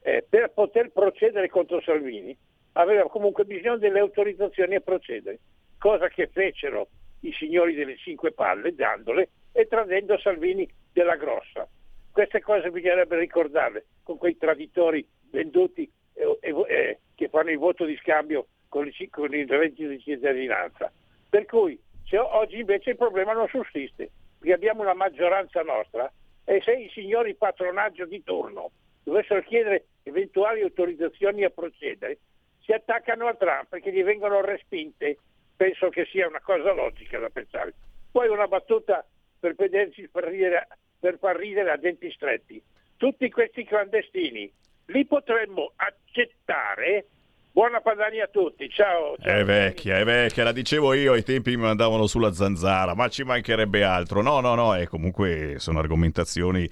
eh, per poter procedere contro Salvini aveva comunque bisogno delle autorizzazioni a procedere, cosa che fecero i signori delle cinque palle dandole e tradendo Salvini della grossa. Queste cose bisognerebbe ricordarle con quei traditori venduti eh, eh, che fanno il voto di scambio con, i, con il reddito di cittadinanza. Per cui se o- oggi invece il problema non sussiste, perché abbiamo una maggioranza nostra e se i signori patronaggio di turno dovessero chiedere eventuali autorizzazioni a procedere, si attaccano a Trump perché gli vengono respinte. Penso che sia una cosa logica da pensare. Poi una battuta per vederci far ridere, per far ridere a denti stretti. Tutti questi clandestini li potremmo accettare. Buona Padania a tutti, ciao. ciao. È vecchia, è vecchia, la dicevo io, ai tempi mi mandavano sulla zanzara, ma ci mancherebbe altro. No, no, no, e comunque sono argomentazioni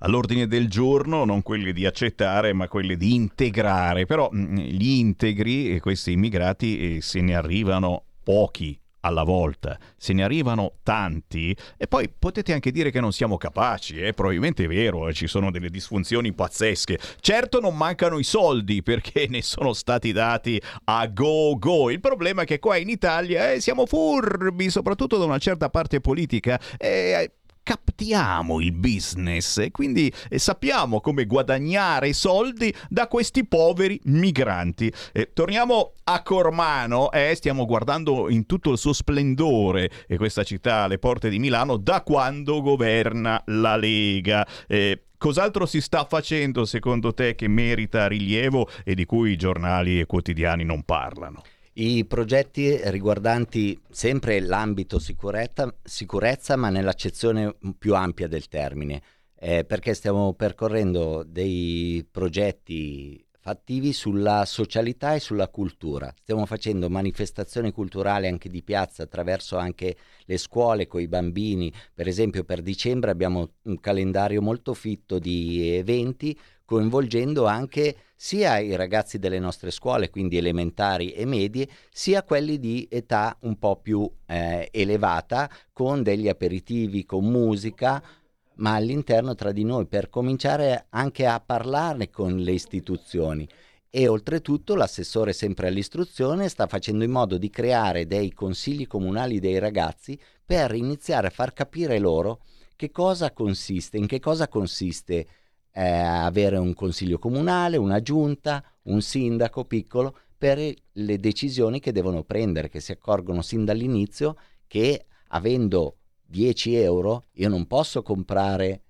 all'ordine del giorno, non quelle di accettare, ma quelle di integrare. Però mh, gli integri, questi immigrati, eh, se ne arrivano pochi alla volta. Se ne arrivano tanti e poi potete anche dire che non siamo capaci, eh? probabilmente è vero, eh? ci sono delle disfunzioni pazzesche. Certo non mancano i soldi perché ne sono stati dati a go go. Il problema è che qua in Italia eh, siamo furbi, soprattutto da una certa parte politica. Eh, captiamo il business e quindi eh, sappiamo come guadagnare soldi da questi poveri migranti. Eh, torniamo a Cormano, eh, stiamo guardando in tutto il suo splendore e questa città alle porte di Milano da quando governa la Lega. Eh, Cos'altro si sta facendo secondo te che merita rilievo e di cui i giornali e quotidiani non parlano? I progetti riguardanti sempre l'ambito sicurezza, sicurezza ma nell'accezione più ampia del termine, eh, perché stiamo percorrendo dei progetti fattivi sulla socialità e sulla cultura. Stiamo facendo manifestazioni culturali anche di piazza attraverso anche le scuole con i bambini. Per esempio per dicembre abbiamo un calendario molto fitto di eventi coinvolgendo anche sia i ragazzi delle nostre scuole, quindi elementari e medie, sia quelli di età un po' più eh, elevata, con degli aperitivi, con musica, ma all'interno tra di noi, per cominciare anche a parlarne con le istituzioni. E oltretutto l'assessore sempre all'istruzione sta facendo in modo di creare dei consigli comunali dei ragazzi per iniziare a far capire loro che cosa consiste, in che cosa consiste eh, avere un consiglio comunale, una giunta, un sindaco piccolo per le decisioni che devono prendere, che si accorgono sin dall'inizio che avendo 10 euro io non posso comprare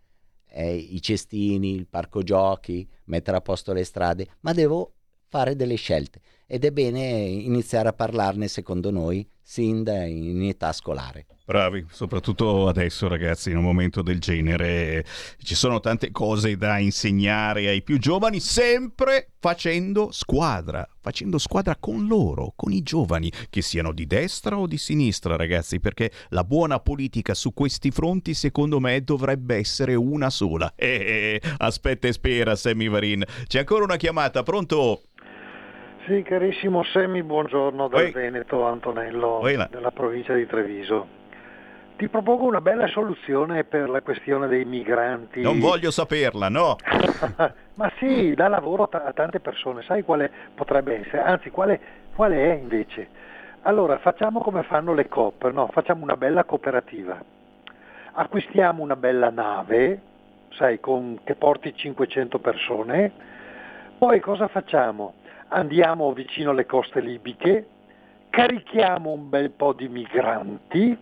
eh, i cestini, il parco giochi, mettere a posto le strade, ma devo fare delle scelte ed è bene iniziare a parlarne secondo noi sin da in età scolare. Bravi, soprattutto adesso ragazzi, in un momento del genere ci sono tante cose da insegnare ai più giovani, sempre facendo squadra, facendo squadra con loro, con i giovani, che siano di destra o di sinistra ragazzi, perché la buona politica su questi fronti secondo me dovrebbe essere una sola. Eh, eh, aspetta e spera Sammy Varin, c'è ancora una chiamata, pronto? Sì, carissimo Semmi, buongiorno dal Oi. Veneto, Antonello, Oi là. della provincia di Treviso. Ti propongo una bella soluzione per la questione dei migranti. Non voglio saperla, no? (laughs) Ma sì, dà lavoro a tante persone, sai quale potrebbe essere? Anzi, quale, quale è invece? Allora, facciamo come fanno le COP, no? Facciamo una bella cooperativa. Acquistiamo una bella nave, sai, con- che porti 500 persone, poi cosa facciamo? Andiamo vicino alle coste libiche, carichiamo un bel po' di migranti,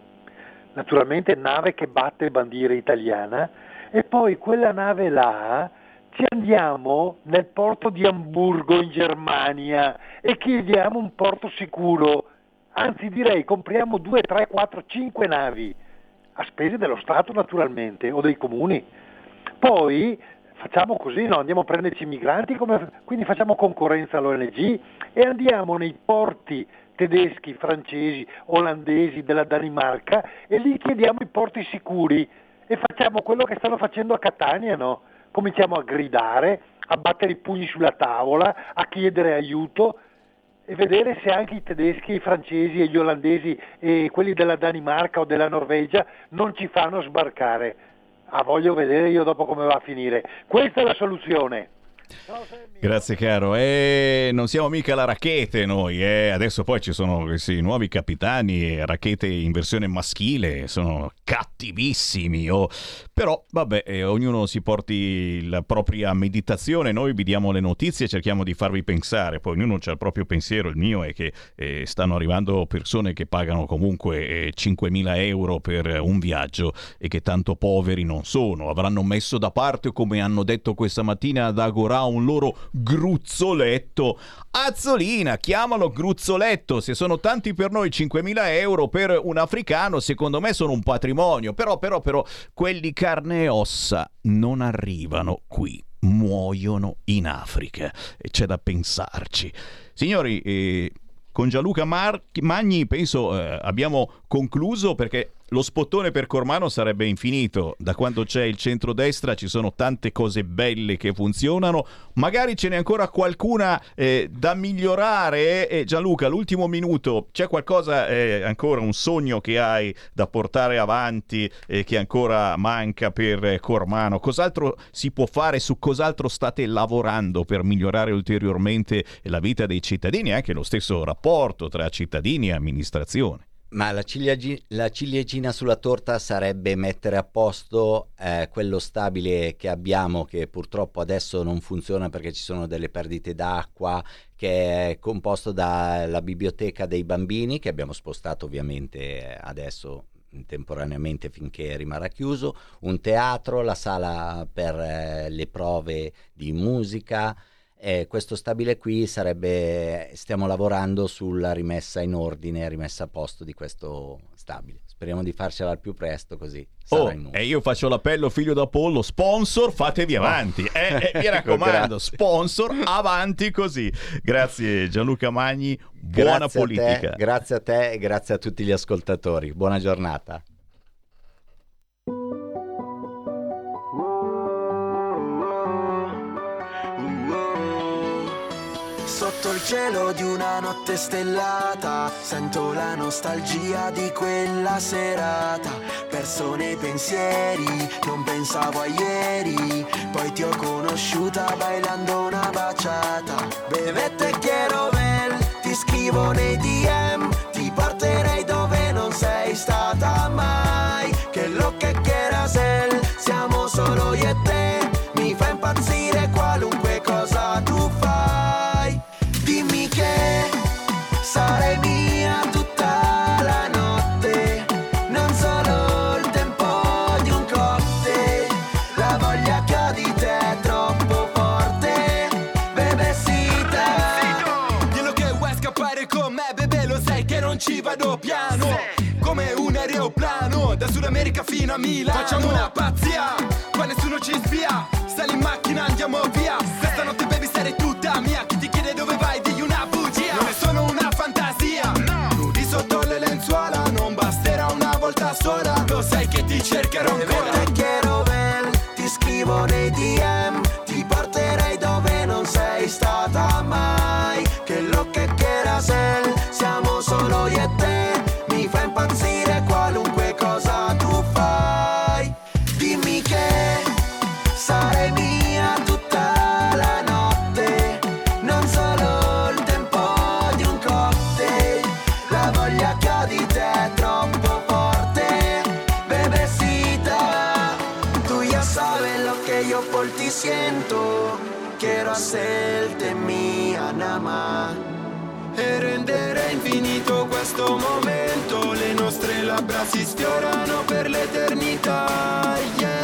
naturalmente nave che batte bandiera italiana, e poi quella nave là ci andiamo nel porto di Amburgo in Germania e chiediamo un porto sicuro, anzi direi compriamo 2, 3, 4, 5 navi, a spese dello Stato naturalmente, o dei comuni. Poi facciamo così, no? andiamo a prenderci i migranti, come- quindi facciamo concorrenza all'ONG e andiamo nei porti tedeschi, francesi, olandesi, della Danimarca e lì chiediamo i porti sicuri e facciamo quello che stanno facendo a Catania, no? Cominciamo a gridare, a battere i pugni sulla tavola, a chiedere aiuto e vedere se anche i tedeschi, i francesi e gli olandesi e quelli della Danimarca o della Norvegia non ci fanno sbarcare. Ah, voglio vedere io dopo come va a finire. Questa è la soluzione. Grazie caro, e non siamo mica la racchete noi, eh. adesso poi ci sono questi nuovi capitani, racchete in versione maschile, sono cattivissimi, oh. però vabbè, eh, ognuno si porti la propria meditazione, noi vi diamo le notizie cerchiamo di farvi pensare, poi ognuno ha il proprio pensiero, il mio è che eh, stanno arrivando persone che pagano comunque eh, 5.000 euro per un viaggio e che tanto poveri non sono, avranno messo da parte come hanno detto questa mattina ad Agorà un loro gruzzoletto. Azzolina, chiamalo gruzzoletto, se sono tanti per noi 5.000 euro per un africano secondo me sono un patrimonio, però però però quelli carne e ossa non arrivano qui muoiono in Africa e c'è da pensarci. Signori, eh, con Gianluca Mar- Magni penso eh, abbiamo concluso perché lo spottone per Cormano sarebbe infinito. Da quando c'è il centrodestra ci sono tante cose belle che funzionano. Magari ce n'è ancora qualcuna eh, da migliorare. E Gianluca, l'ultimo minuto, c'è qualcosa, eh, ancora un sogno che hai da portare avanti e che ancora manca per Cormano? Cos'altro si può fare? Su cos'altro state lavorando per migliorare ulteriormente la vita dei cittadini e anche lo stesso rapporto tra cittadini e amministrazione? Ma la, ciliegi- la, ciliegina sulla torta sarebbe mettere a posto eh, quello stabile che abbiamo, che purtroppo adesso non funziona perché ci sono delle perdite d'acqua, che è composto dalla biblioteca dei bambini, che abbiamo spostato ovviamente adesso temporaneamente finché rimarrà chiuso, un teatro, la sala per eh, le prove di musica. Eh, questo stabile qui sarebbe, stiamo lavorando sulla rimessa in ordine, rimessa a posto di questo stabile. Speriamo di farcela al più presto così. Oh, e io faccio l'appello figlio d'Apollo, sponsor, fatevi avanti. Eh, eh, mi (laughs) raccomando, sponsor, avanti così. Grazie Gianluca Magni, buona grazie politica. A te, grazie a te e grazie a tutti gli ascoltatori. Buona giornata. Sotto il cielo di una notte stellata. Sento la nostalgia di quella serata. Perso nei pensieri, non pensavo a ieri. Poi ti ho conosciuta bailando una baciata. Bevette quiero ver, ti scrivo nei DM America fino a Milano. Facciamo una pazzia, qua nessuno ci spia. Sali in macchina, andiamo via. Questa notte, infinito questo momento Le nostre labbra si sfiorano per l'eternità yeah,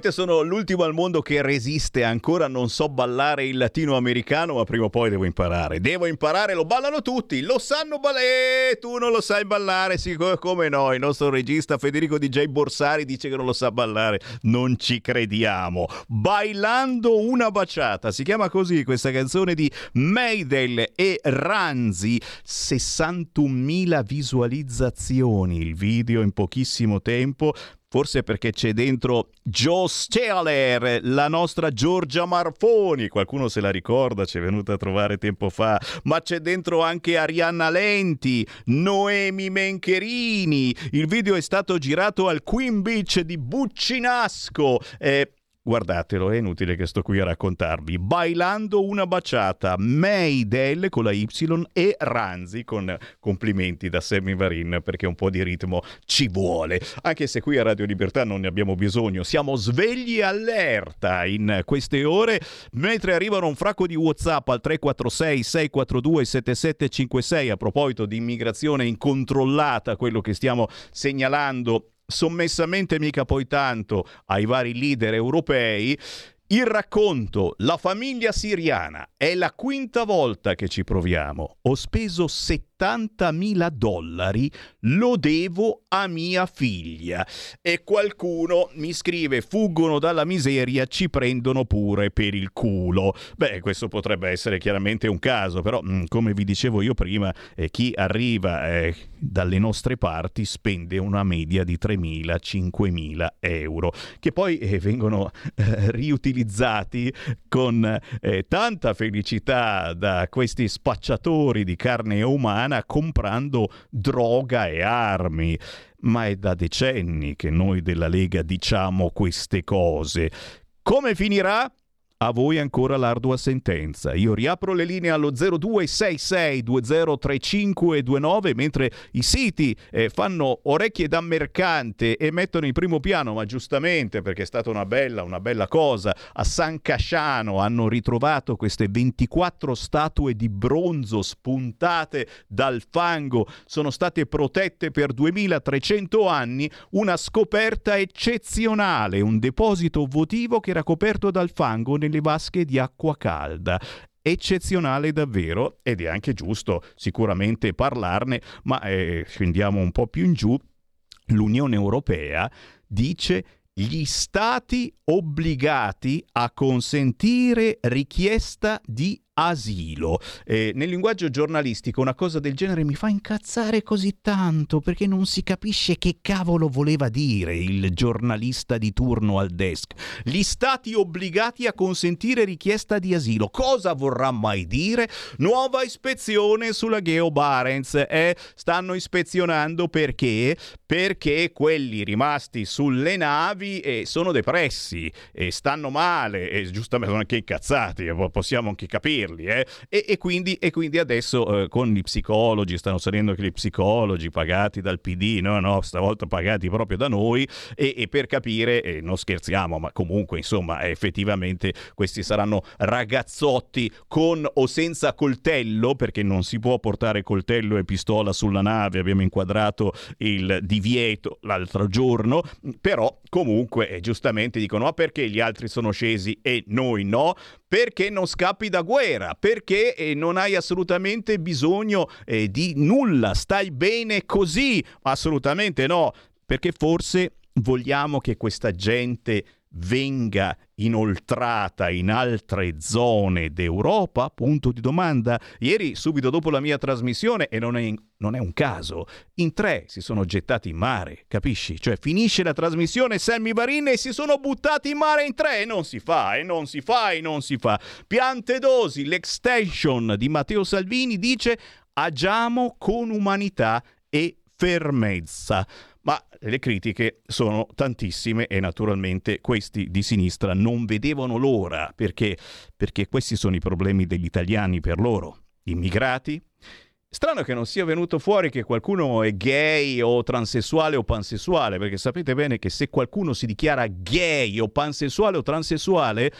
Probabilmente sono l'ultimo al mondo che resiste ancora, non so ballare il latinoamericano, ma prima o poi devo imparare. Devo imparare, lo ballano tutti, lo sanno ballare, tu non lo sai ballare, co- come no, il nostro regista Federico DJ Borsari dice che non lo sa ballare, non ci crediamo. Bailando una baciata, si chiama così questa canzone di Maidel e Ranzi, 61.000 visualizzazioni, il video in pochissimo tempo, Forse perché c'è dentro Joe Stealer, la nostra Giorgia Marfoni, qualcuno se la ricorda, ci è venuta a trovare tempo fa, ma c'è dentro anche Arianna Lenti, Noemi Mencherini, il video è stato girato al Queen Beach di Buccinasco. Eh, guardatelo, è inutile che sto qui a raccontarvi. Bailando una baciata, Maydell con la Y e Ranzi con complimenti da Sammy Varin perché un po' di ritmo ci vuole. Anche se qui a Radio Libertà non ne abbiamo bisogno, siamo svegli e allerta in queste ore mentre arrivano un fracco di WhatsApp al 346 642 7756 a proposito di immigrazione incontrollata, quello che stiamo segnalando sommessamente mica poi tanto ai vari leader europei, il racconto La famiglia siriana è la quinta volta che ci proviamo. Ho speso 70.000 dollari, lo devo a mia figlia. E qualcuno mi scrive fuggono dalla miseria, ci prendono pure per il culo. Beh, questo potrebbe essere chiaramente un caso, però mm, come vi dicevo io prima, eh, chi arriva eh, dalle nostre parti spende una media di 3.000-5.000 euro, che poi eh, vengono eh, riutilizzati con eh, tanta felicità da questi spacciatori di carne umana comprando droga e armi. Ma è da decenni che noi della Lega diciamo queste cose. Come finirà? A voi ancora l'ardua sentenza. Io riapro le linee allo 0266203529 mentre i siti eh, fanno orecchie da mercante e mettono in primo piano, ma giustamente perché è stata una bella, una bella cosa, a San Casciano hanno ritrovato queste 24 statue di bronzo spuntate dal fango, sono state protette per 2300 anni, una scoperta eccezionale, un deposito votivo che era coperto dal fango nel nelle vasche di acqua calda eccezionale davvero ed è anche giusto sicuramente parlarne, ma eh, scendiamo un po' più in giù. L'Unione Europea dice gli stati obbligati a consentire richiesta di asilo. Eh, nel linguaggio giornalistico una cosa del genere mi fa incazzare così tanto perché non si capisce che cavolo voleva dire il giornalista di turno al desk. Gli stati obbligati a consentire richiesta di asilo. Cosa vorrà mai dire? Nuova ispezione sulla Geo Barents. Eh, stanno ispezionando perché? Perché quelli rimasti sulle navi eh, sono depressi e stanno male e giustamente sono anche incazzati, eh, possiamo anche capirlo dirli. Eh? E, e, quindi, e, quindi, adesso eh, con gli psicologi, stanno salendo anche gli psicologi pagati dal PD, no, no, stavolta pagati proprio da noi, e, e per capire, eh, non scherziamo, ma comunque insomma effettivamente questi saranno ragazzotti con o senza coltello, perché non si può portare coltello e pistola sulla nave, abbiamo inquadrato il divieto l'altro giorno, però comunque eh, giustamente dicono ma perché gli altri sono scesi e noi no? Perché non scappi da guerra, perché eh, non hai assolutamente bisogno eh, di nulla, stai bene così? Assolutamente no, perché forse vogliamo che questa gente venga inoltrata in altre zone d'Europa? Punto di domanda. Ieri, subito dopo la mia trasmissione, e non è, non è, un caso, in tre si sono gettati in mare, capisci? Cioè finisce la trasmissione Sammy Varin e si sono buttati in mare in tre e non si fa, e non si fa, e non si fa. Piante dosi, l'extension di Matteo Salvini dice agiamo con umanità e fermezza le critiche sono tantissime e naturalmente questi di sinistra non vedevano l'ora perché, perché questi sono i problemi degli italiani per loro. Immigrati, Strano che non sia venuto fuori che qualcuno è gay o transessuale o pansessuale, perché sapete bene che se qualcuno si dichiara gay o pansessuale o transessuale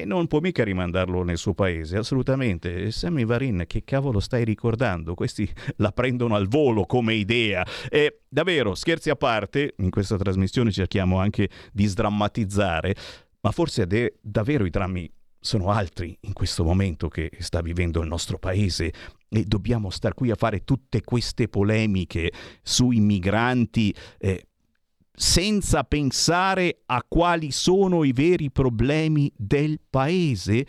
e non può mica rimandarlo nel suo paese, assolutamente. Sammy Varin, che cavolo stai ricordando? Questi (laughs) la prendono al volo come idea. E davvero, scherzi a parte, in questa trasmissione cerchiamo anche di sdrammatizzare, ma forse de- davvero i drammi sono altri in questo momento che sta vivendo il nostro paese e dobbiamo star qui a fare tutte queste polemiche sui migranti. Eh, senza pensare a quali sono i veri problemi del paese?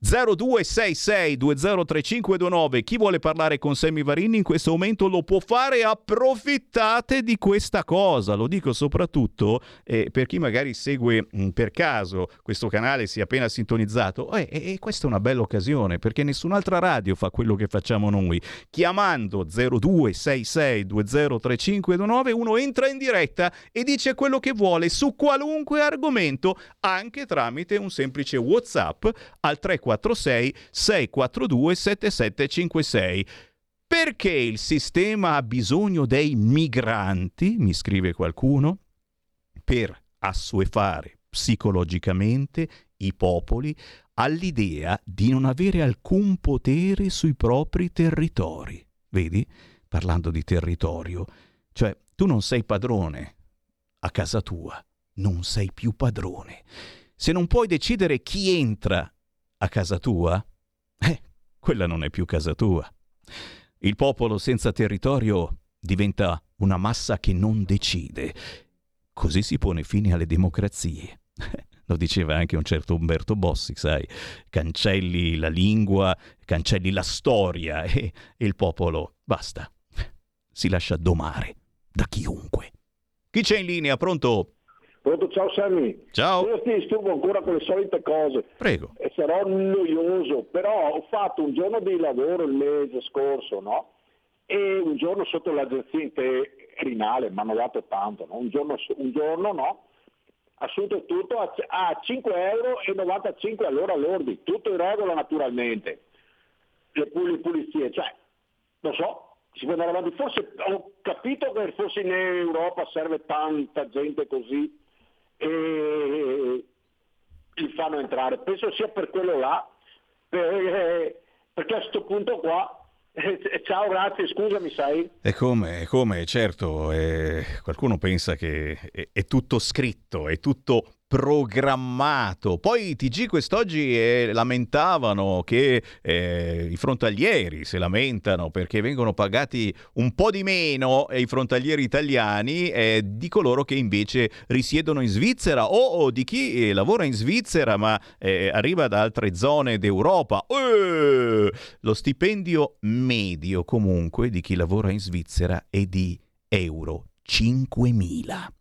0266 203529. Chi vuole parlare con Sammy Varini in questo momento lo può fare. Approfittate di questa cosa. Lo dico soprattutto eh, per chi magari segue mh, per caso questo canale, si è appena sintonizzato. Eh, e questa è una bella occasione perché nessun'altra radio fa quello che facciamo noi. Chiamando 0266 203529 uno entra in diretta e dice quello che vuole su qualunque argomento, anche tramite un semplice WhatsApp al 3 346 642 7756. Perché il sistema ha bisogno dei migranti, mi scrive qualcuno, per assuefare psicologicamente i popoli all'idea di non avere alcun potere sui propri territori. Vedi? Parlando di territorio, cioè tu non sei padrone a casa tua, non sei più padrone. Se non puoi decidere chi entra a casa tua? Eh, quella non è più casa tua. Il popolo senza territorio diventa una massa che non decide. Così si pone fine alle democrazie. (laughs) Lo diceva anche un certo Umberto Bossi, sai, cancelli la lingua, cancelli la storia (laughs) e, e il popolo, basta, si lascia domare da chiunque. Chi c'è in linea? Pronto? Pronto, ciao Sammy. Ciao. Io ti disturbo ancora con le solite cose. Prego. E sarò noioso, però ho fatto un giorno di lavoro il mese scorso, no? E un giorno sotto l'agenzia interinale, mi hanno dato tanto, no? Un giorno, un giorno no? Assunto tutto a, a 5,95 euro all'ora lordi, tutto in regola naturalmente. Le, pul- pulizie, cioè, non so, si può andare avanti. Forse ho capito che forse in Europa serve tanta gente così e li fanno entrare. Penso sia per quello là, per, perché a questo punto qua (laughs) eh, ciao, grazie, scusami, sai. E come, come, certo, eh, qualcuno pensa che è, è, tutto scritto, è tutto programmato. Poi i TG quest'oggi eh, lamentavano che eh, i frontalieri si lamentano perché vengono pagati un po' di meno eh, i frontalieri italiani eh, di coloro che invece risiedono in Svizzera o, o di chi eh, lavora in Svizzera ma eh, arriva da altre zone d'Europa. lo stipendio medio comunque di chi lavora in Svizzera è di euro 5.000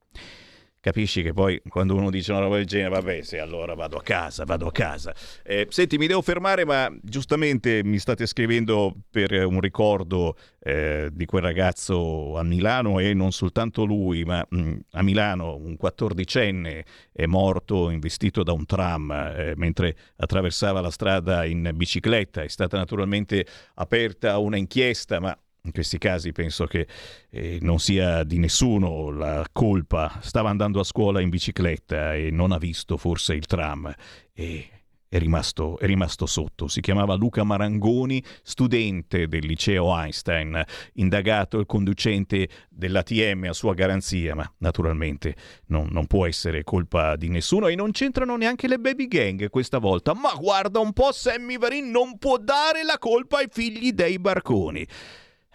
capisci che poi quando uno dice una roba del genere, vabbè, se allora vado a casa, vado a casa. Eh, senti, mi devo fermare, ma giustamente mi state scrivendo per un ricordo eh, di quel ragazzo a Milano e non soltanto lui, ma mh, a Milano un quattordicenne è morto investito da un tram eh, mentre attraversava la strada in bicicletta. È stata naturalmente aperta una inchiesta, ma in questi casi penso che eh, non sia di nessuno la colpa. Stava andando a scuola in bicicletta e non ha visto forse il tram e è rimasto, è rimasto, sotto. Si chiamava Luca Marangoni, studente del liceo Einstein, indagato il conducente dell'ATM a sua garanzia, ma naturalmente non, non può essere colpa di nessuno e non c'entrano neanche le baby gang questa volta. Ma guarda un po', Sammy Varin non può dare la colpa ai figli dei barconi.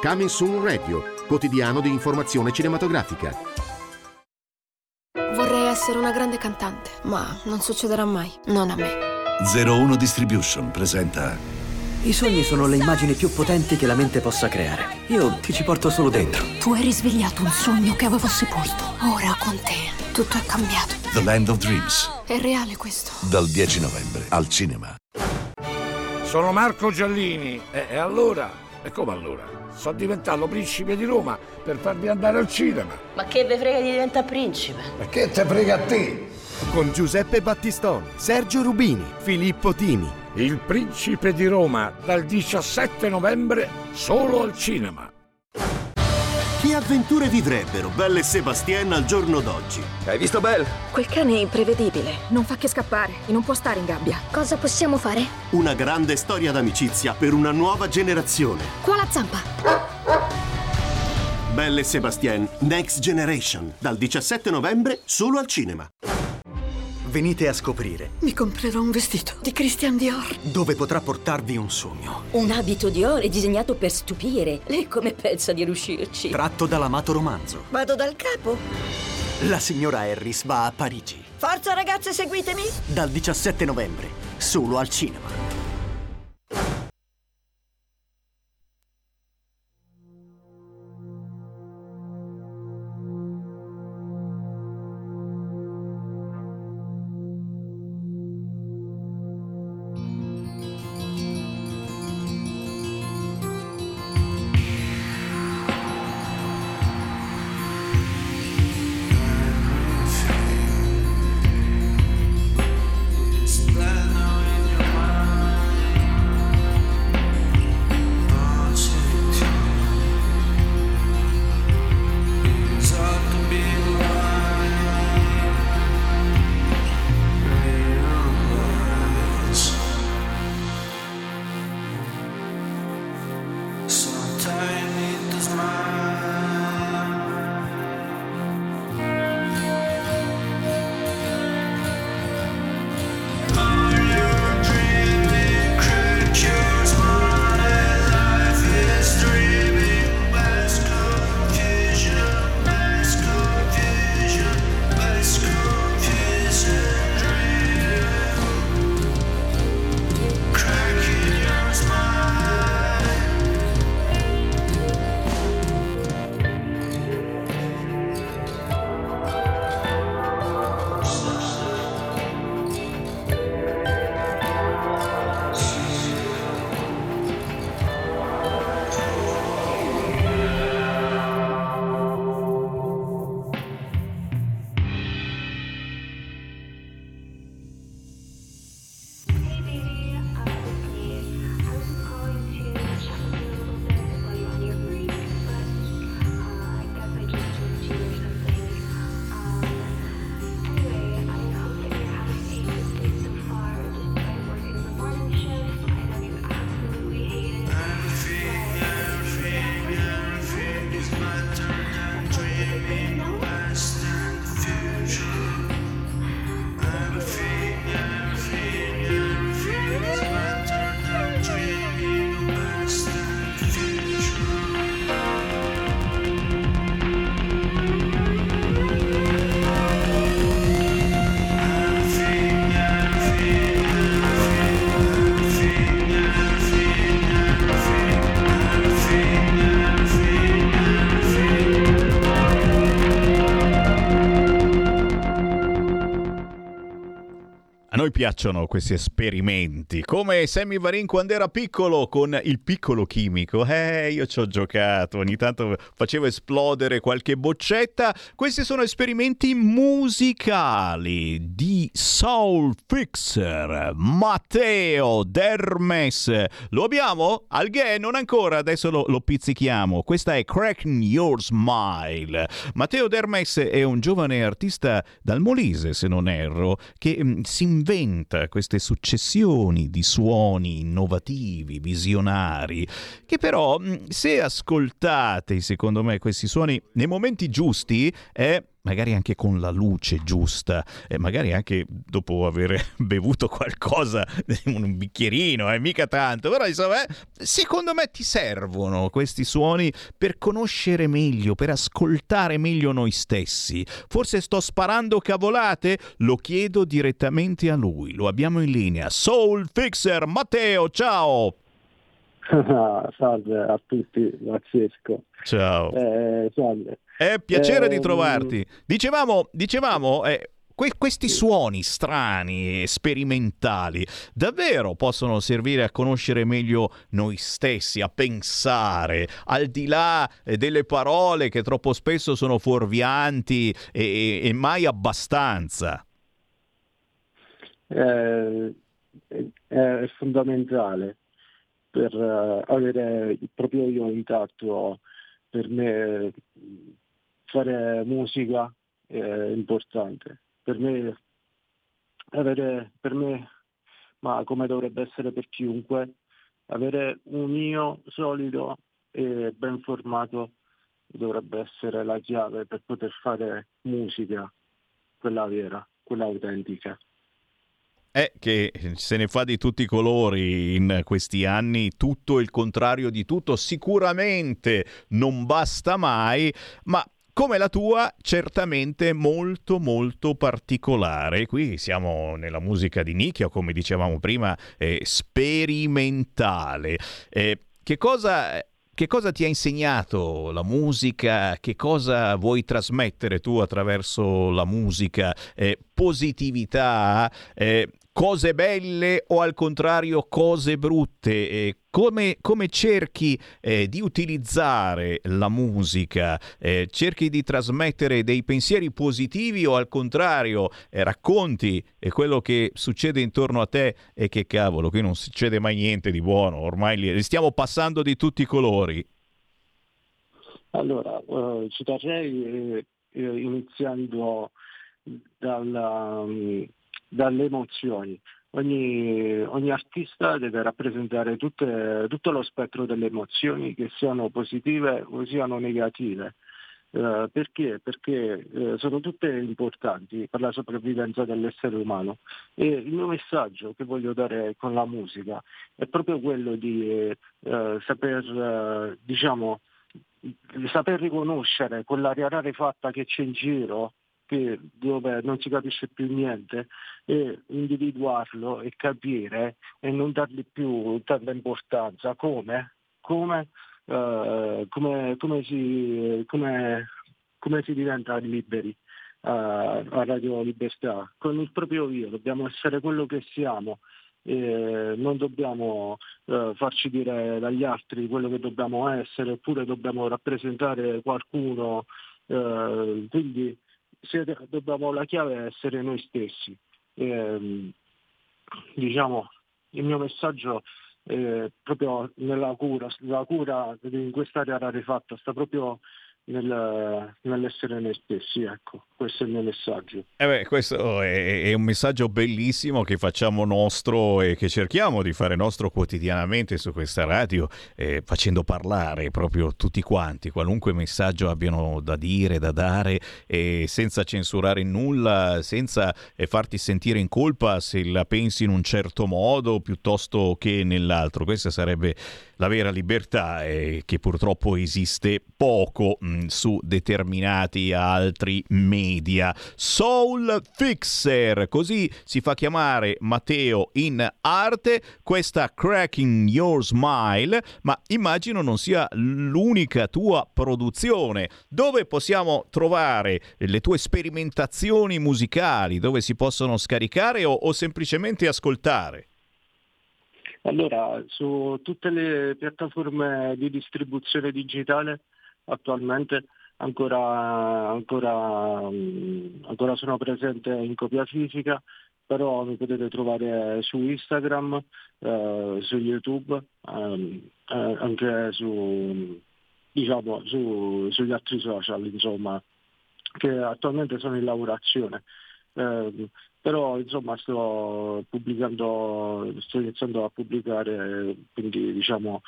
Coming Soon Radio, quotidiano di informazione cinematografica. Vorrei essere una grande cantante, ma non succederà mai, non a me. 01 Distribution presenta I sogni sono le immagini più potenti che la mente possa creare. Io ti ci porto solo dentro. Tu hai risvegliato un sogno che avevo sepolto. Ora con te tutto è cambiato. The Land of Dreams. È reale questo. Dal 10 novembre al cinema. Sono Marco Giallini. E, e allora? E come allora? Sono diventato principe di Roma per farvi andare al cinema. Ma che ve frega di diventare principe? Ma che te frega a te? Con Giuseppe Battistoni, Sergio Rubini, Filippo Tini. Il principe di Roma dal 17 novembre solo al cinema. Che avventure vivrebbero Belle e Sebastien al giorno d'oggi? Hai visto Belle? Quel cane è imprevedibile, non fa che scappare e non può stare in gabbia. Cosa possiamo fare? Una grande storia d'amicizia per una nuova generazione. Qua la zampa. Belle e Sebastien Next Generation dal 17 novembre solo al cinema. Venite a scoprire Mi comprerò un vestito di Christian Dior. dove potrà portarvi un sogno. Un abito di ore disegnato per stupire. Lei come pensa di riuscirci? Tratto dall'amato romanzo. Vado dal capo. La signora Harris va a Parigi. Forza ragazze, seguitemi. Dal 17 novembre, solo al cinema. Piacciono questi esperimenti, come Sammy Varin quando era piccolo con il piccolo chimico. Eh, io ci ho giocato, ogni tanto facevo esplodere qualche boccetta. Questi sono esperimenti musicali di Soul Fixer, Matteo Dermes. Lo abbiamo? Al gay? Non ancora, adesso lo, lo pizzichiamo. Questa è Cracking Your Smile. Matteo Dermes è un giovane artista dal Molise, se non erro, che mm, si inventa queste successioni di suoni innovativi, visionari, che però se ascoltate, secondo me, questi suoni nei momenti giusti, è magari anche con la luce giusta, e magari anche dopo aver (laughs) bevuto qualcosa, un bicchierino, eh, mica tanto, però insomma, eh, secondo me ti servono questi suoni per conoscere meglio, per ascoltare meglio noi stessi. Forse sto sparando cavolate? Lo chiedo direttamente a lui, lo abbiamo in linea. Soul Fixer, Matteo, ciao! (laughs) salve a tutti, Francesco. Ciao. Eh, salve. È piacere Eh, di trovarti. Dicevamo, dicevamo eh, que- questi suoni strani, sperimentali, davvero possono servire a conoscere meglio noi stessi, a pensare, al di là eh, delle parole che troppo spesso sono fuorvianti e, e mai abbastanza. Eh, è, è fondamentale per eh, avere il proprio io intatto per me fare musica è importante. Per me, avere, per me, ma come dovrebbe essere per chiunque, avere un io solido e ben formato dovrebbe essere la chiave per poter fare musica, quella vera, quella autentica. È che se ne fa di tutti i colori in questi anni, tutto il contrario di tutto, sicuramente non basta mai, ma come la tua, certamente molto molto particolare. Qui siamo nella musica di nicchia, come dicevamo prima, eh, sperimentale. Eh, che cosa che cosa ti ha insegnato la musica? Che cosa vuoi trasmettere tu attraverso la musica? Eh, positività? Eh, cose belle o al contrario cose brutte? Eh, come, come, cerchi eh, di utilizzare la musica? Eh, cerchi di trasmettere dei pensieri positivi o al contrario eh, racconti quello che succede intorno a te e che cavolo, qui non succede mai niente di buono, ormai li stiamo passando di tutti i colori. Allora, uh, ci terrei eh, iniziando dalla, um, dalle emozioni. Ogni, ogni, artista deve rappresentare tutte, tutto lo spettro delle emozioni, che siano positive o siano negative. Uh, perché? Perché uh, sono tutte importanti per la sopravvivenza dell'essere umano e il mio messaggio che voglio dare con la musica è proprio quello di uh, saper, diciamo, saper riconoscere quell'aria rarefatta che c'è in giro che, dove non si capisce più niente e individuarlo e capire e non dargli più tanta importanza. Come, come, uh, come, come, si, come, si diventa liberi uh, a Radio Libertà? Con il proprio io dobbiamo essere quello che siamo eh, non dobbiamo eh, farci dire dagli altri quello che dobbiamo essere oppure dobbiamo rappresentare qualcuno, eh, quindi dobbiamo, la chiave è essere noi stessi. Eh, diciamo, il mio messaggio è proprio nella cura, la cura in quest'area rarefatta sta proprio nel, nell'essere noi stessi, ecco, questo è il mio messaggio. Eh beh, questo è, è, un messaggio bellissimo che facciamo nostro e che cerchiamo di fare nostro quotidianamente su questa radio, eh, facendo parlare proprio tutti quanti, qualunque messaggio abbiano da dire, da dare, e senza censurare nulla, senza eh, farti sentire in colpa se la pensi in un certo modo piuttosto che nell'altro. Questa sarebbe la vera libertà eh, che purtroppo esiste poco mh, mm, su determinati altri media. Soul Fixer, così si fa chiamare Matteo in arte, questa Cracking Your Smile, ma immagino non sia l'unica tua produzione. Dove possiamo trovare le tue sperimentazioni musicali? Dove si possono scaricare o, o semplicemente ascoltare? Allora, su tutte le piattaforme di distribuzione digitale attualmente ancora, ancora, ancora sono presente in copia fisica, però mi potete trovare su Instagram, eh, su YouTube, ehm, eh, anche su, diciamo, su, sugli altri social, insomma, che attualmente sono in lavorazione. Eh, però insomma sto pubblicando, sto iniziando a pubblicare, quindi diciamo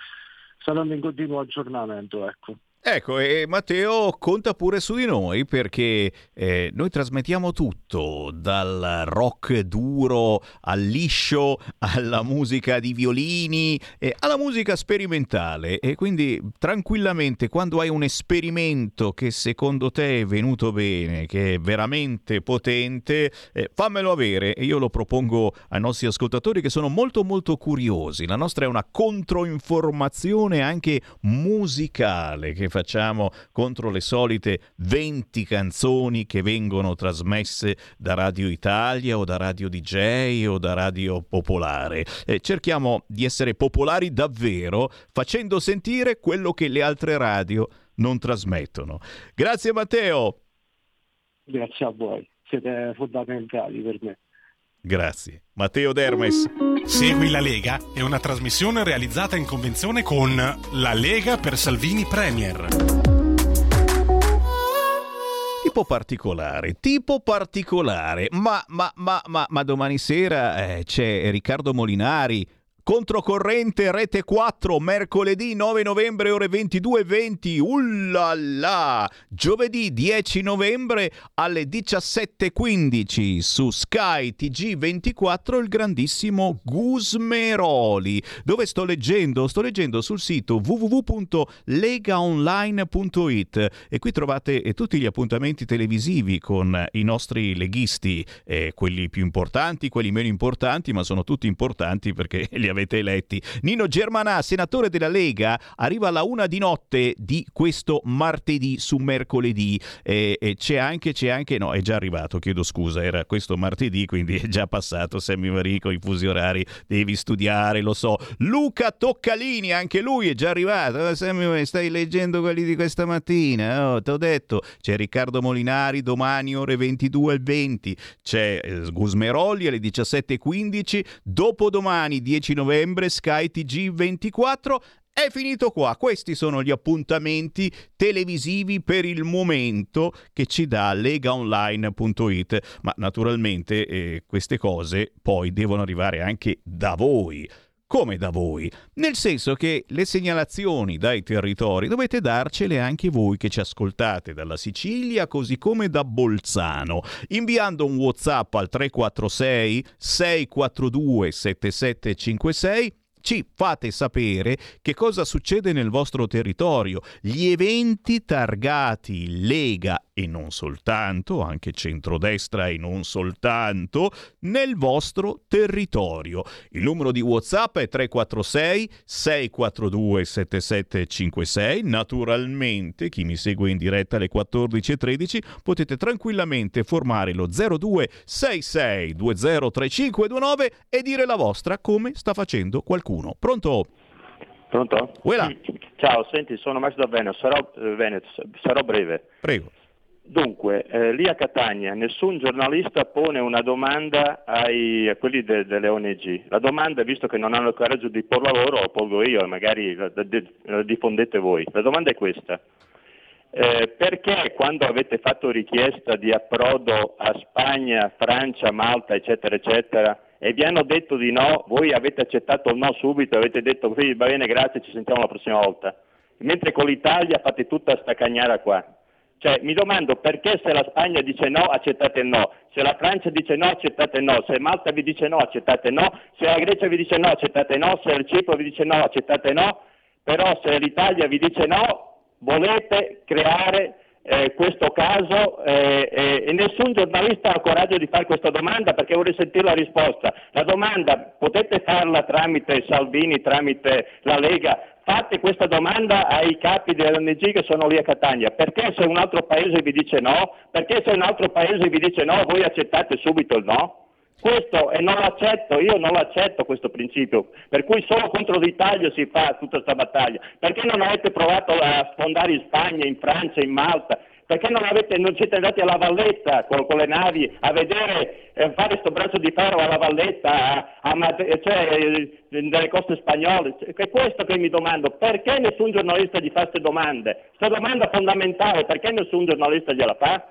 sto andando in continuo aggiornamento, ecco. Ecco, e Matteo conta pure su di noi perché eh, noi trasmettiamo tutto, dal rock duro al liscio, alla musica di violini, eh, alla musica sperimentale e quindi tranquillamente quando hai un esperimento che secondo te è venuto bene, che è veramente potente, eh, fammelo avere e io lo propongo ai nostri ascoltatori che sono molto molto curiosi. La nostra è una controinformazione anche musicale che facciamo contro le solite 20 canzoni che vengono trasmesse da Radio Italia o da Radio DJ o da Radio Popolare. Eh, cerchiamo di essere popolari davvero facendo sentire quello che le altre radio non trasmettono. Grazie Matteo. Grazie a voi, siete fondamentali per me. Grazie. Matteo Dermes. Segui la Lega è una trasmissione realizzata in convenzione con La Lega per Salvini Premier tipo particolare, tipo particolare, ma, ma, ma, ma domani sera eh, c'è Riccardo Molinari Controcorrente Rete 4, mercoledì 9 novembre ore 22.20. Ullala! Giovedì 10 novembre alle 17.15 su Sky TG24 il grandissimo Gusmeroli. Dove sto leggendo? Sto leggendo sul sito www.legaonline.it e qui trovate eh, tutti gli appuntamenti televisivi con i nostri leghisti, eh, quelli più importanti, quelli meno importanti, ma sono tutti importanti perché (laughs) li avete eletti. Nino Germanà, senatore della Lega, arriva alla una di notte di questo martedì su mercoledì. E, e c'è anche, c'è anche, no, è già arrivato, chiedo scusa, era questo martedì, quindi è già passato. Sammy Marico, i fusi orari, devi studiare, lo so. Luca Toccalini, anche lui è già arrivato. Eh, Sammy, stai leggendo quelli di questa mattina? Oh, ti ho detto, c'è Riccardo Molinari domani ore 22 e 20, c'è eh, Gusmerolli alle 17.15, dopodomani 10 novembre Sky TG 24 è finito qua, questi sono gli appuntamenti televisivi per il momento che ci dà legaonline.it, ma naturalmente eh, queste cose poi devono arrivare anche da voi. Come da voi? Nel senso che le segnalazioni dai territori dovete darcele anche voi che ci ascoltate dalla Sicilia così come da Bolzano, inviando un WhatsApp al 346 642 7756 ci fate sapere che cosa succede nel vostro territorio, gli eventi targati Lega e non soltanto, anche centrodestra e non soltanto, nel vostro territorio. Il numero di WhatsApp è 346 642 7756. Naturalmente, chi mi segue in diretta alle 14.13 potete tranquillamente formare lo 0266 203529 e dire la vostra come sta facendo qualcuno. Pronto? Pronto? Uela. Ciao, senti, sono Max da Veneto, sarò, eh, Veneto, sarò breve. Prego. Dunque, eh, lì a Catania nessun giornalista pone una domanda ai, a quelli de, delle ONG. La domanda, visto che non hanno il coraggio di porla loro, la pongo io, magari la, la, la diffondete voi. La domanda è questa. Eh, perché quando avete fatto richiesta di approdo a Spagna, Francia, Malta, eccetera, eccetera, e vi hanno detto di no, voi avete accettato il no subito, avete detto va bene, grazie, ci sentiamo la prossima volta. Mentre con l'Italia fate tutta sta cagnara qua. Cioè, mi domando perché se la Spagna dice no, accettate no, se la Francia dice no, accettate no, se Malta vi dice no, accettate no, se la Grecia vi dice no, accettate no, se il Cipro vi dice no, accettate no, però se l'Italia vi dice no, volete creare eh, questo caso eh, eh, e nessun giornalista ha coraggio di fare questa domanda perché vuole sentire la risposta. La domanda potete farla tramite Salvini, tramite la Lega, fate questa domanda ai capi dell'ONG che sono lì a Catania, perché se un altro paese vi dice no, perché se un altro paese vi dice no, voi accettate subito il no? Questo e non l'accetto, io non l'accetto questo principio, per cui solo contro l'Italia si fa tutta questa battaglia. Perché non avete provato a sfondare in Spagna, in Francia, in Malta? Perché non, avete, non siete andati alla Valletta con, con le navi a vedere, eh, fare questo braccio di ferro alla Valletta, a, a, cioè eh, nelle coste spagnole? È questo che mi domando, perché nessun giornalista gli fa queste domande? Questa domanda fondamentale, perché nessun giornalista gliela fa?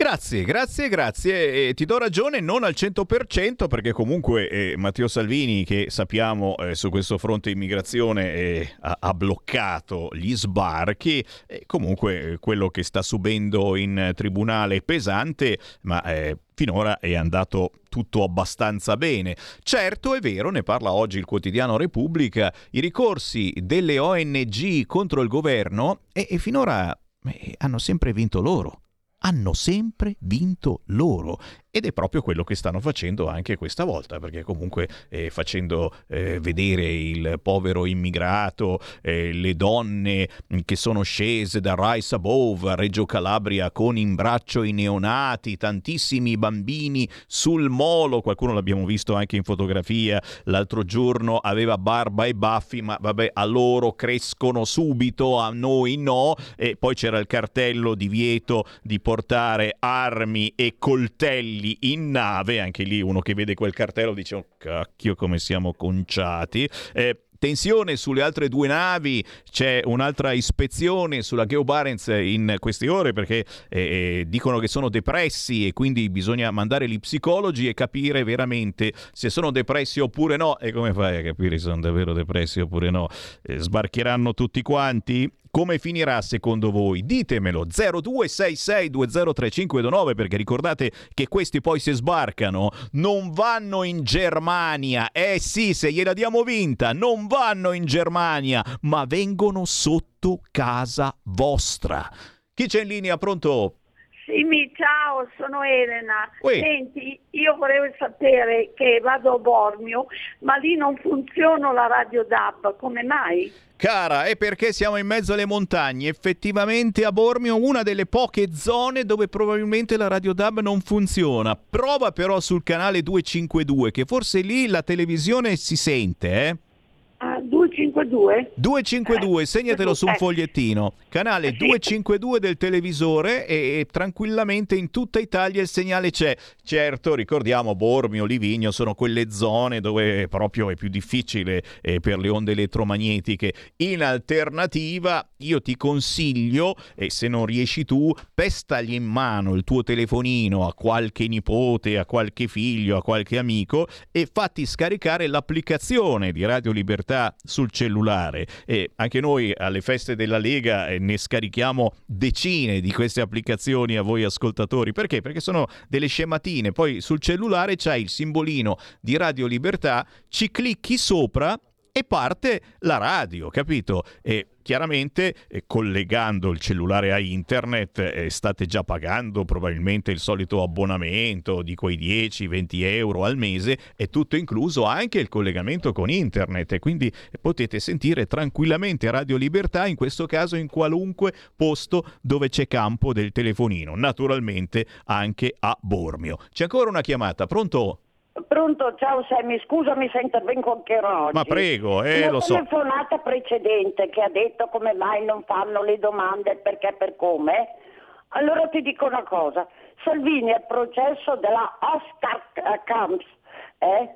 Grazie, grazie, grazie. E ti do ragione non al 100% perché comunque eh, Matteo Salvini, che sappiamo eh, su questo fronte immigrazione eh, ha, ha, bloccato gli sbarchi, comunque eh, quello che sta subendo in tribunale è pesante, ma eh, finora è andato tutto abbastanza bene. Certo è vero, ne parla oggi il quotidiano Repubblica, i ricorsi delle ONG contro il governo e, e finora eh, hanno sempre vinto loro hanno sempre vinto loro ed è proprio quello che stanno facendo anche questa volta, perché comunque eh, facendo eh, vedere il povero immigrato, eh, le donne che sono scese da Rice Above a Reggio Calabria con in braccio i neonati, tantissimi bambini sul molo, qualcuno l'abbiamo visto anche in fotografia, l'altro giorno aveva barba e baffi, ma vabbè a loro crescono subito, a noi no, e poi c'era il cartello divieto di portare armi e coltelli coltelli in nave, anche lì uno che vede quel cartello dice oh cacchio come siamo conciati. Eh, Tensione sulle altre due navi, c'è un'altra ispezione sulla Geo Barents in queste ore perché eh, dicono che sono depressi e quindi bisogna mandare gli psicologi e capire veramente se sono depressi oppure no. E come fai a capire se sono davvero depressi oppure no? Eh, sbarcheranno tutti quanti? Come finirà secondo voi? Ditemelo 0266203529 perché ricordate che questi poi se sbarcano non vanno in Germania. Eh sì, se gliela diamo vinta, non vanno in Germania, ma vengono sotto casa vostra. Chi c'è in linea? Pronto? Sì, mi- ciao, sono Elena. Ui. Senti, io volevo sapere che vado a Bormio, ma lì non funziona la radio DAB, come mai? Cara, è perché siamo in mezzo alle montagne. Effettivamente a Bormio una delle poche zone dove probabilmente la Radio DAB non funziona. Prova però sul canale 252, che forse lì la televisione si sente, eh? Ah, 252? 252, segnatelo su un Eh. fogliettino. Canale 252 del televisore e, e tranquillamente in tutta Italia il segnale c'è. Certo, ricordiamo Bormio, Livigno sono quelle zone dove proprio è più difficile eh, per le onde elettromagnetiche. In alternativa, io ti consiglio, e se non riesci tu, pestagli in mano il tuo telefonino a qualche nipote, a qualche figlio, a qualche amico e fatti scaricare l'applicazione di Radio Libertà sul cellulare. E anche noi alle feste della Lega eh, ne scarichiamo decine di queste applicazioni a voi ascoltatori. Perché? Perché sono delle scematine. Poi sul cellulare c'hai il simbolino di Radio Libertà, ci clicchi sopra e parte la radio, capito? E chiaramente eh, collegando il cellulare a internet eh, state già pagando probabilmente il solito abbonamento di quei 10-20 euro al mese, è tutto incluso anche il collegamento con internet e quindi potete sentire tranquillamente Radio Libertà, in questo caso in qualunque posto dove c'è campo del telefonino, naturalmente anche a Bormio. C'è ancora una chiamata, pronto? Pronto, ciao Sammy, scusami se intervengo anche oggi. Ma prego, eh, Una lo so. telefonata precedente che ha detto come mai non fanno le domande perché per come. Allora ti dico una cosa, Salvini al processo della Oscar Camps eh,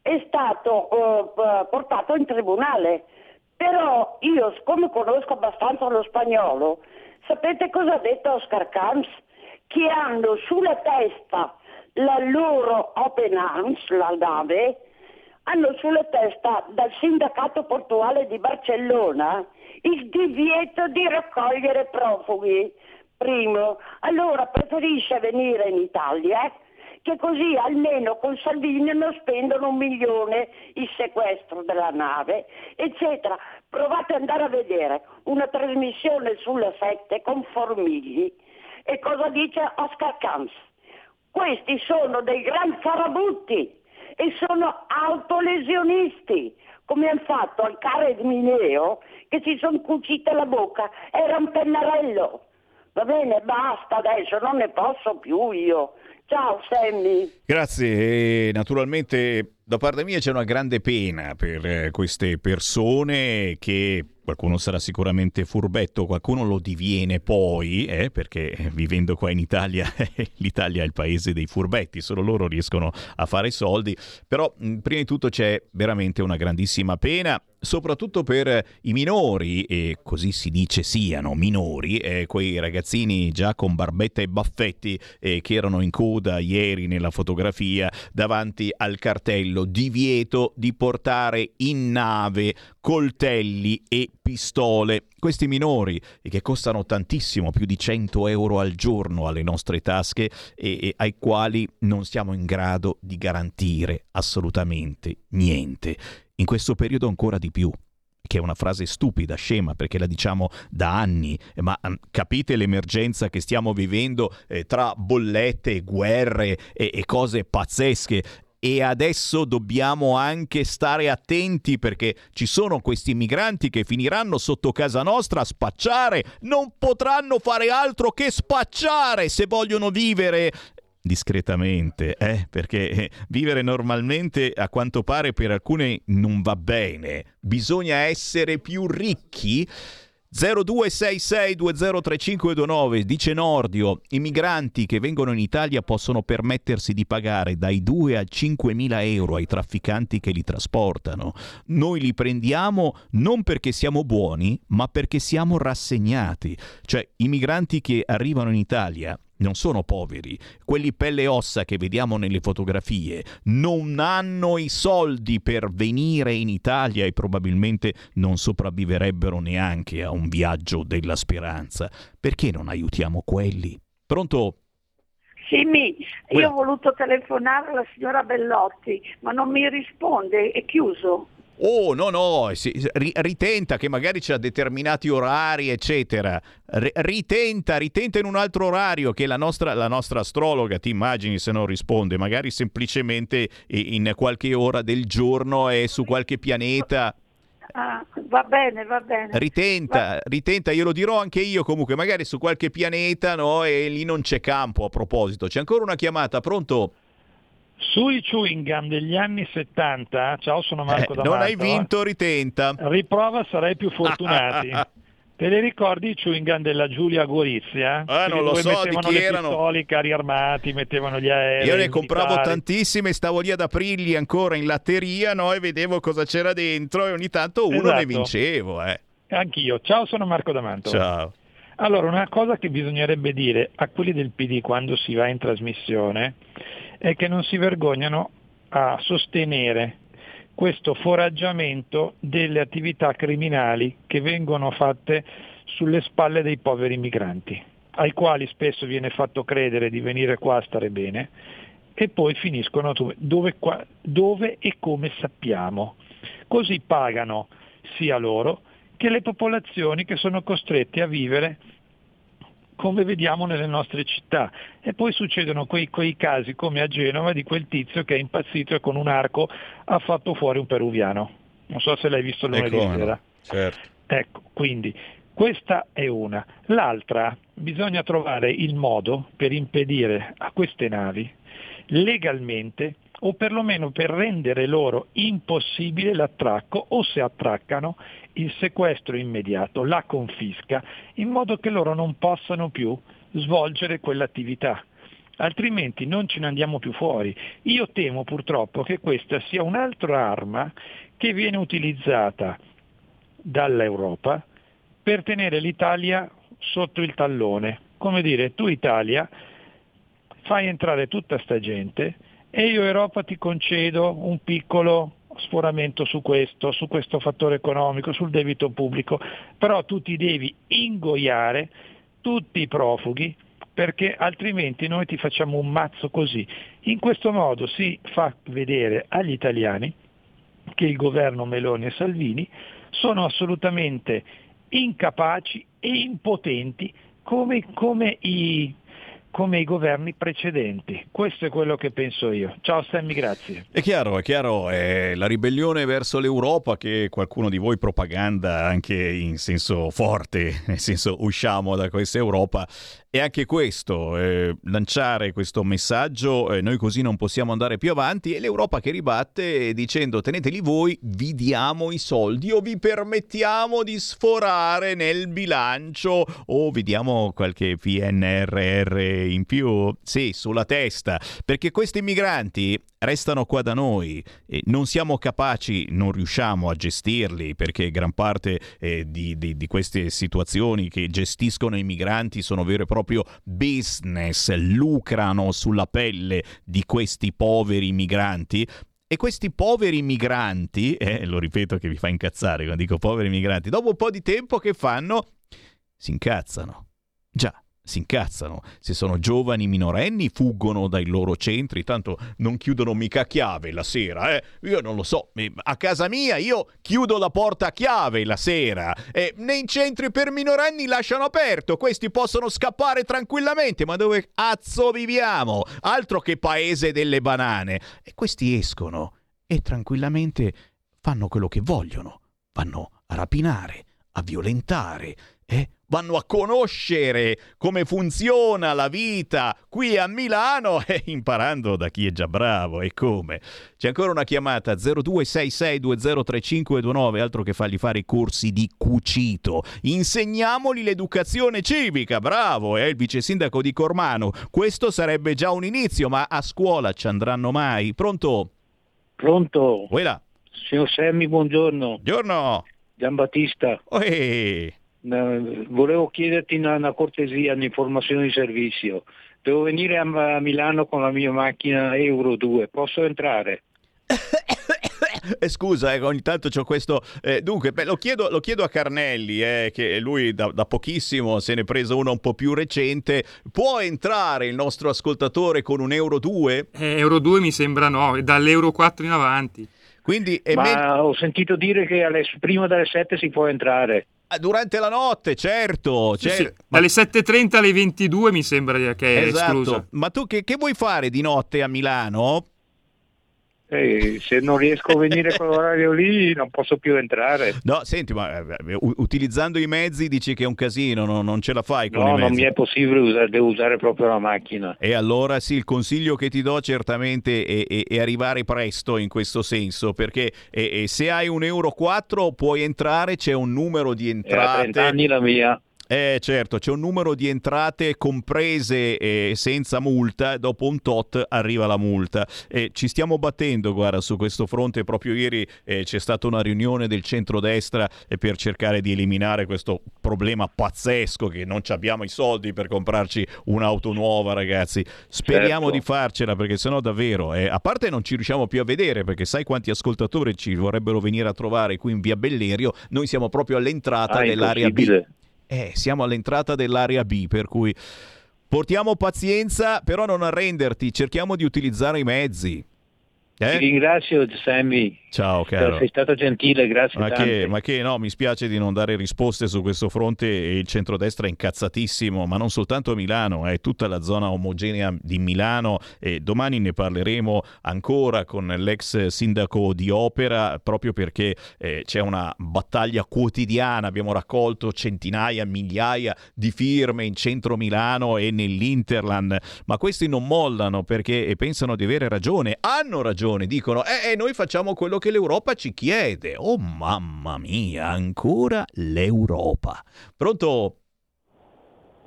è stato eh, portato in tribunale, però io siccome conosco abbastanza lo spagnolo, sapete cosa ha detto Oscar Camps? Che hanno sulla testa la loro Open Arms, la nave, hanno sulla testa dal sindacato portuale di Barcellona il divieto di raccogliere profughi. Primo, allora preferisce venire in Italia che così almeno con Salvini non spendono un milione il sequestro della nave, eccetera. Provate ad andare a vedere una trasmissione sulla 7 con Formigli e cosa dice Oscar Camps. Questi sono dei gran farabutti e sono autolesionisti, come hanno fatto al care di Mineo che si sono cucite la bocca, era un pennarello. Va bene, basta adesso, non ne posso più io. Ciao Sammy. Grazie, e naturalmente da parte mia c'è una grande pena per eh, queste persone che qualcuno sarà sicuramente furbetto, qualcuno lo diviene poi, eh, perché vivendo qua in Italia, (laughs) l'Italia è il paese dei furbetti, solo loro riescono a fare soldi, però mh, prima di tutto c'è veramente una grandissima pena soprattutto per i minori, e così si dice siano minori, eh, quei ragazzini già con barbetta e baffetti eh, che erano in coda ieri nella fotografia davanti al cartello divieto di portare in nave coltelli e pistole. Questi minori che costano tantissimo, più di 100 euro al giorno alle nostre tasche e, e ai quali non siamo in grado di garantire assolutamente niente in questo periodo ancora di più che è una frase stupida, scema, perché la diciamo da anni, ma mm, capite l'emergenza che stiamo vivendo eh, tra bollette, guerre e, e cose pazzesche. E adesso dobbiamo anche stare attenti perché ci sono questi migranti che finiranno sotto casa nostra a spacciare, non potranno fare altro che spacciare se vogliono vivere discretamente, eh? perché eh, vivere normalmente a quanto pare per alcuni non va bene. Bisogna essere più ricchi. 0266203529 dice Nordio, i migranti che vengono in Italia possono permettersi di pagare dai 2 a 5 mila euro ai trafficanti che li trasportano. Noi li prendiamo non perché siamo buoni, ma perché siamo rassegnati. Cioè, i migranti che arrivano in Italia non sono poveri, quelli pelle e ossa che vediamo nelle fotografie non hanno i soldi per venire in Italia e probabilmente non sopravviverebbero neanche a un viaggio della speranza. Perché non aiutiamo quelli? Pronto? Sì, mi, io ho voluto telefonare alla signora Bellotti, ma non mi risponde, è chiuso. Oh, no, no, si- ri- ritenta che magari c'ha determinati orari, eccetera. R- ritenta, ritenta in un altro orario che la nostra, la nostra astrologa, ti immagini se non risponde, magari semplicemente in qualche ora del giorno è su qualche pianeta. Ah, va bene, va bene. Ritenta, ritenta, glielo dirò anche io comunque, magari su qualche pianeta, no? E lì non c'è campo a proposito. C'è ancora una chiamata, pronto? Sui chewing gum degli anni 70, ciao sono Marco Eh, D'Amato. non hai vinto, ritenta. Riprova, sarai più fortunati. (laughs) Te li ricordi i chewing gum della Giulia Gorizia? Ah, non lo so di chi erano. pistole, i carri armati, mettevano gli aerei. Io ne compravo militari. tantissime, stavo lì ad aprirli ancora in latteria no? e vedevo cosa c'era dentro e ogni tanto uno ne Esatto. vincevo. Eh. Anch'io. Ciao, sono Marco D'Amato. Ciao. Allora, una cosa che bisognerebbe dire a quelli del PD quando si va in trasmissione è che non si vergognano a sostenere questo foraggiamento delle attività criminali che vengono fatte sulle spalle dei poveri migranti, ai quali spesso viene fatto credere di venire qua a stare bene e poi finiscono dove, dove, e come sappiamo. Così pagano sia loro che le popolazioni che sono costrette a vivere come vediamo nelle nostre città. E poi succedono quei, quei casi come a Genova di quel tizio che è impazzito e con un arco ha fatto fuori un peruviano. Non so se l'hai visto lunedì no? sera. Certo. Ecco, quindi questa è una. L'altra, bisogna trovare il modo per impedire a queste navi legalmente o perlomeno per rendere loro impossibile l'attracco o se attraccano il sequestro immediato, la confisca, in modo che loro non possano più svolgere quell'attività. Altrimenti non ce ne andiamo più fuori. Io temo purtroppo che questa sia un'altra arma che viene utilizzata dall'Europa per tenere l'Italia sotto il tallone. Come dire, tu Italia fai entrare tutta sta gente e io Europa ti concedo un piccolo sforamento su questo, su questo fattore economico, sul debito pubblico, però tu ti devi ingoiare tutti i profughi perché altrimenti noi ti facciamo un mazzo così. In questo modo si fa vedere agli italiani che il governo Meloni e Salvini sono assolutamente incapaci e impotenti come, come i, come i governi precedenti. Questo è quello che penso io. Ciao Sammy, grazie. È chiaro, è chiaro, è la ribellione verso l'Europa che qualcuno di voi propaganda anche in senso forte, (laughs) nel senso usciamo da questa Europa. E anche questo, eh, lanciare questo messaggio, eh, noi così non possiamo andare più avanti, e l'Europa che ribatte dicendo teneteli voi, vi diamo i soldi o vi permettiamo di sforare nel bilancio o vi diamo qualche PNRR in più, sì, sulla testa, perché questi migranti restano qua da noi e non siamo capaci, non riusciamo a gestirli perché gran parte eh, di, di- di queste situazioni che gestiscono i migranti sono vero e proprio business, lucrano sulla pelle di questi poveri migranti. E questi poveri migranti, eh, lo ripeto che vi fa incazzare quando dico poveri migranti, dopo un po' di tempo che fanno? Si incazzano. Già, si incazzano. Se sono giovani minorenni fuggono dai loro centri, tanto non chiudono mica a chiave la sera, eh. Io non lo so, a casa mia io chiudo la porta a chiave la sera. E nei centri per minorenni lasciano aperto, questi possono scappare tranquillamente, ma dove cazzo viviamo? Altro che paese delle banane. E questi escono e tranquillamente fanno quello che vogliono. Vanno a rapinare, a violentare, eh? Vanno a conoscere come funziona la vita qui a Milano (laughs) e imparando da chi è già bravo e come. C'è ancora una chiamata 0266203529, altro che fargli fare i corsi di cucito. Insegniamoli l'educazione civica, bravo, è il vice sindaco di Cormano. Questo sarebbe già un inizio, ma a scuola ci andranno mai? Pronto? Pronto? Voilà. Signor Semmi, buongiorno. Buongiorno. Giambattista. Oi. Eh, volevo chiederti una, una cortesia, un'informazione di servizio. Devo venire a, a Milano con la mia macchina Euro 2, posso entrare? (coughs) Eh, scusa, eh, ogni tanto c'ho questo. eh, dunque, beh, lo, chiedo, lo chiedo a Carnelli, eh, che lui da, da pochissimo se ne è preso una un po' più recente. Può entrare il nostro ascoltatore con un Euro 2? Eh, Euro 2 mi sembra no, dall'Euro 4 in avanti. Quindi è Ma men- ho sentito dire che alle- prima delle 7 si può entrare. Ah, durante la notte, certo. Sì, sì, Dalle 7.30 alle 22 mi sembra che è Esatto. esclusa. Ma tu che, che vuoi fare di notte a Milano? Eh, se non riesco a venire con l'orario lì non posso più entrare. No, senti, ma eh, utilizzando i mezzi dici che è un casino, no? non ce la fai con No, non mi è possibile usare, devo usare proprio la macchina. E allora sì, il consiglio che ti do certamente è, è- è arrivare presto in questo senso, perché eh, eh, se hai un Euro 4 puoi entrare, c'è un numero di È entrate. 30 anni la mia. Eh certo, c'è un numero di entrate comprese eh, senza multa, dopo un tot arriva la multa. E ci stiamo battendo, guarda, su questo fronte. Proprio ieri eh, c'è stata una riunione del centrodestra eh, per cercare di eliminare questo problema pazzesco che non ci abbiamo i soldi per comprarci un'auto nuova, ragazzi. Speriamo Certo. di farcela perché sennò davvero, eh, a parte non ci riusciamo più a vedere perché sai quanti ascoltatori ci vorrebbero venire a trovare qui in via Bellerio, noi siamo proprio all'entrata Ah, dell'area B. Eh, siamo all'entrata dell'area B, per cui portiamo pazienza, però non arrenderti, cerchiamo di utilizzare i mezzi. Eh? Ti ringrazio Sammy, Ciao caro. sei stato gentile, grazie Ma che, ma che no, mi spiace di non dare risposte su questo fronte il centrodestra è incazzatissimo, ma non soltanto a Milano, è tutta la zona omogenea di Milano e domani ne parleremo ancora con l'ex sindaco di Opera proprio perché eh, c'è una battaglia quotidiana, abbiamo raccolto centinaia, migliaia di firme in centro Milano e nell'Interland, ma questi non mollano perché eh, pensano di avere ragione, hanno ragione, dicono eh, eh, noi facciamo quello che l'Europa ci chiede. Oh mamma mia, ancora l'Europa. Pronto?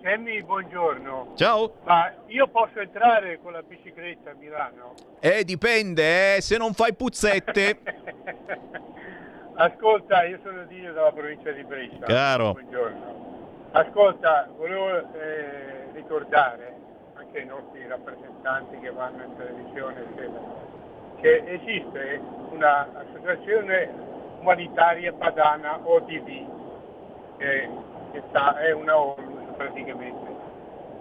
Sammy, buongiorno. Ciao. Ma io posso entrare con la bicicletta a Milano? Eh, dipende, eh, se non fai puzzette. (laughs) Ascolta, io sono Dio dalla provincia di Brescia. Caro. Buongiorno. Ascolta, volevo eh, ricordare anche ai nostri rappresentanti che vanno in televisione, eccetera, che esiste un'associazione umanitaria padana ODV, che, che sta- è una ONU praticamente,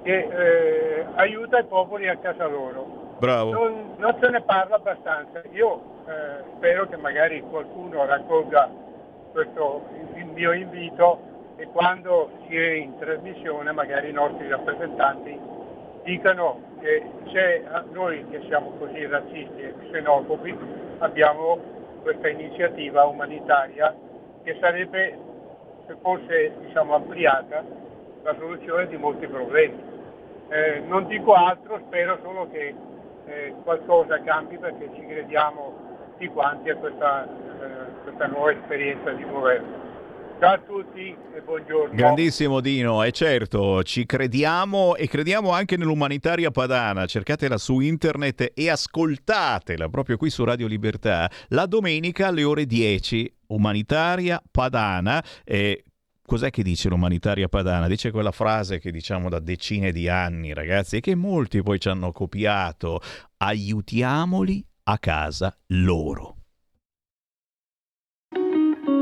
che eh, aiuta i popoli a casa loro. Bravo. Non, non se ne parla abbastanza. Io eh, spero che magari qualcuno raccolga questo il mio invito e quando si è in trasmissione magari i nostri rappresentanti dicano che se noi che siamo così razzisti e xenofobi abbiamo questa iniziativa umanitaria che sarebbe, se fosse diciamo, ampliata, la soluzione di molti problemi. Eh, non dico altro, spero solo che eh, qualcosa cambi perché ci crediamo tutti quanti a questa, eh, questa nuova esperienza di governo. Ciao a tutti e buongiorno. Grandissimo Dino, e certo, ci crediamo e crediamo anche nell'umanitaria padana. Cercatela su internet e ascoltatela proprio qui su Radio Libertà la domenica alle ore 10. Umanitaria padana. eh, Cos'è che dice l'umanitaria padana? Dice quella frase che diciamo da decine di anni, ragazzi, e che molti poi ci hanno copiato. Aiutiamoli a casa loro.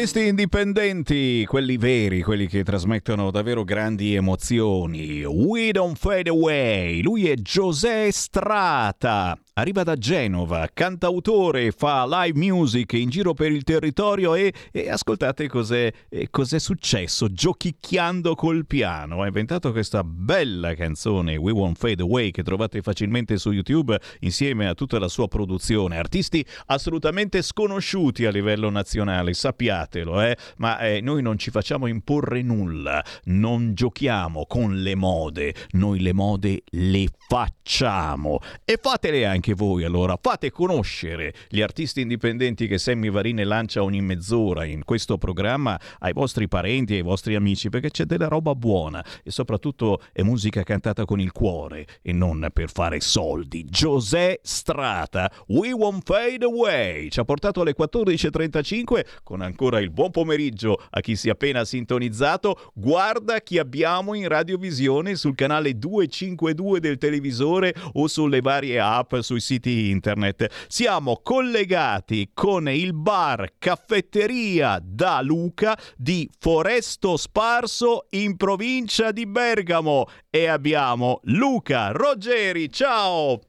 Artisti indipendenti, quelli veri, quelli che trasmettono davvero grandi emozioni. We Don't Fade Away. Lui è José Strata. Arriva da Genova, cantautore, fa live music in giro per il territorio e, e ascoltate cos'è, eh, cos'è successo giochicchiando col piano. Ha inventato questa bella canzone We Won't Fade Away che trovate facilmente su YouTube insieme a tutta la sua produzione. Artisti assolutamente sconosciuti a livello nazionale, sappiatelo, eh? ma eh, noi non ci facciamo imporre nulla, non giochiamo con le mode, noi le mode le facciamo e fatele anche voi allora, fate conoscere gli artisti indipendenti che Sammy Varine lancia ogni mezz'ora in questo programma ai vostri parenti e ai vostri amici perché c'è della roba buona e soprattutto è musica cantata con il cuore e non per fare soldi. José Strata, We Won't Fade Away, ci ha portato alle 14.35 con ancora il buon pomeriggio a chi si è appena sintonizzato. Guarda chi abbiamo in radiovisione sul canale 252 del televisore o sulle varie app su sui siti internet. Siamo collegati con il bar caffetteria da Luca di Foresto Sparso in provincia di Bergamo e abbiamo Luca Ruggeri. Ciao!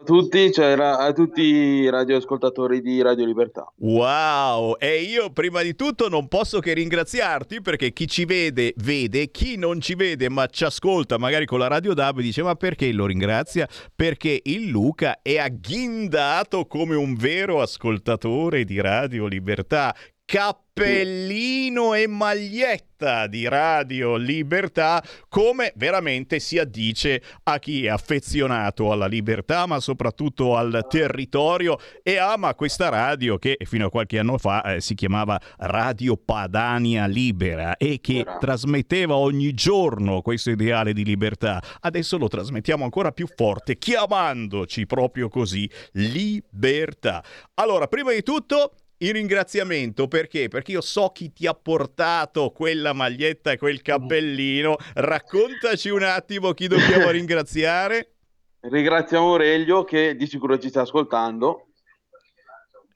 a tutti, cioè a tutti i radioascoltatori di Radio Libertà. Wow! E io prima di tutto non posso che ringraziarti perché chi ci vede vede, chi non ci vede ma ci ascolta magari con la Radio DAB dice ma perché lo ringrazia? Perché il Luca è agghindato come un vero ascoltatore di Radio Libertà cappellino e maglietta di Radio Libertà, come veramente si addice a chi è affezionato alla libertà, ma soprattutto al territorio e ama questa radio che fino a qualche anno fa eh, si chiamava Radio Padania Libera e che trasmetteva ogni giorno questo ideale di libertà. Adesso lo trasmettiamo ancora più forte, chiamandoci proprio così libertà. Allora, prima di tutto il ringraziamento perché? Perché io so chi ti ha portato quella maglietta e quel cappellino. Raccontaci un attimo chi dobbiamo (laughs) ringraziare. Ringraziamo Aurelio che di sicuro ci sta ascoltando.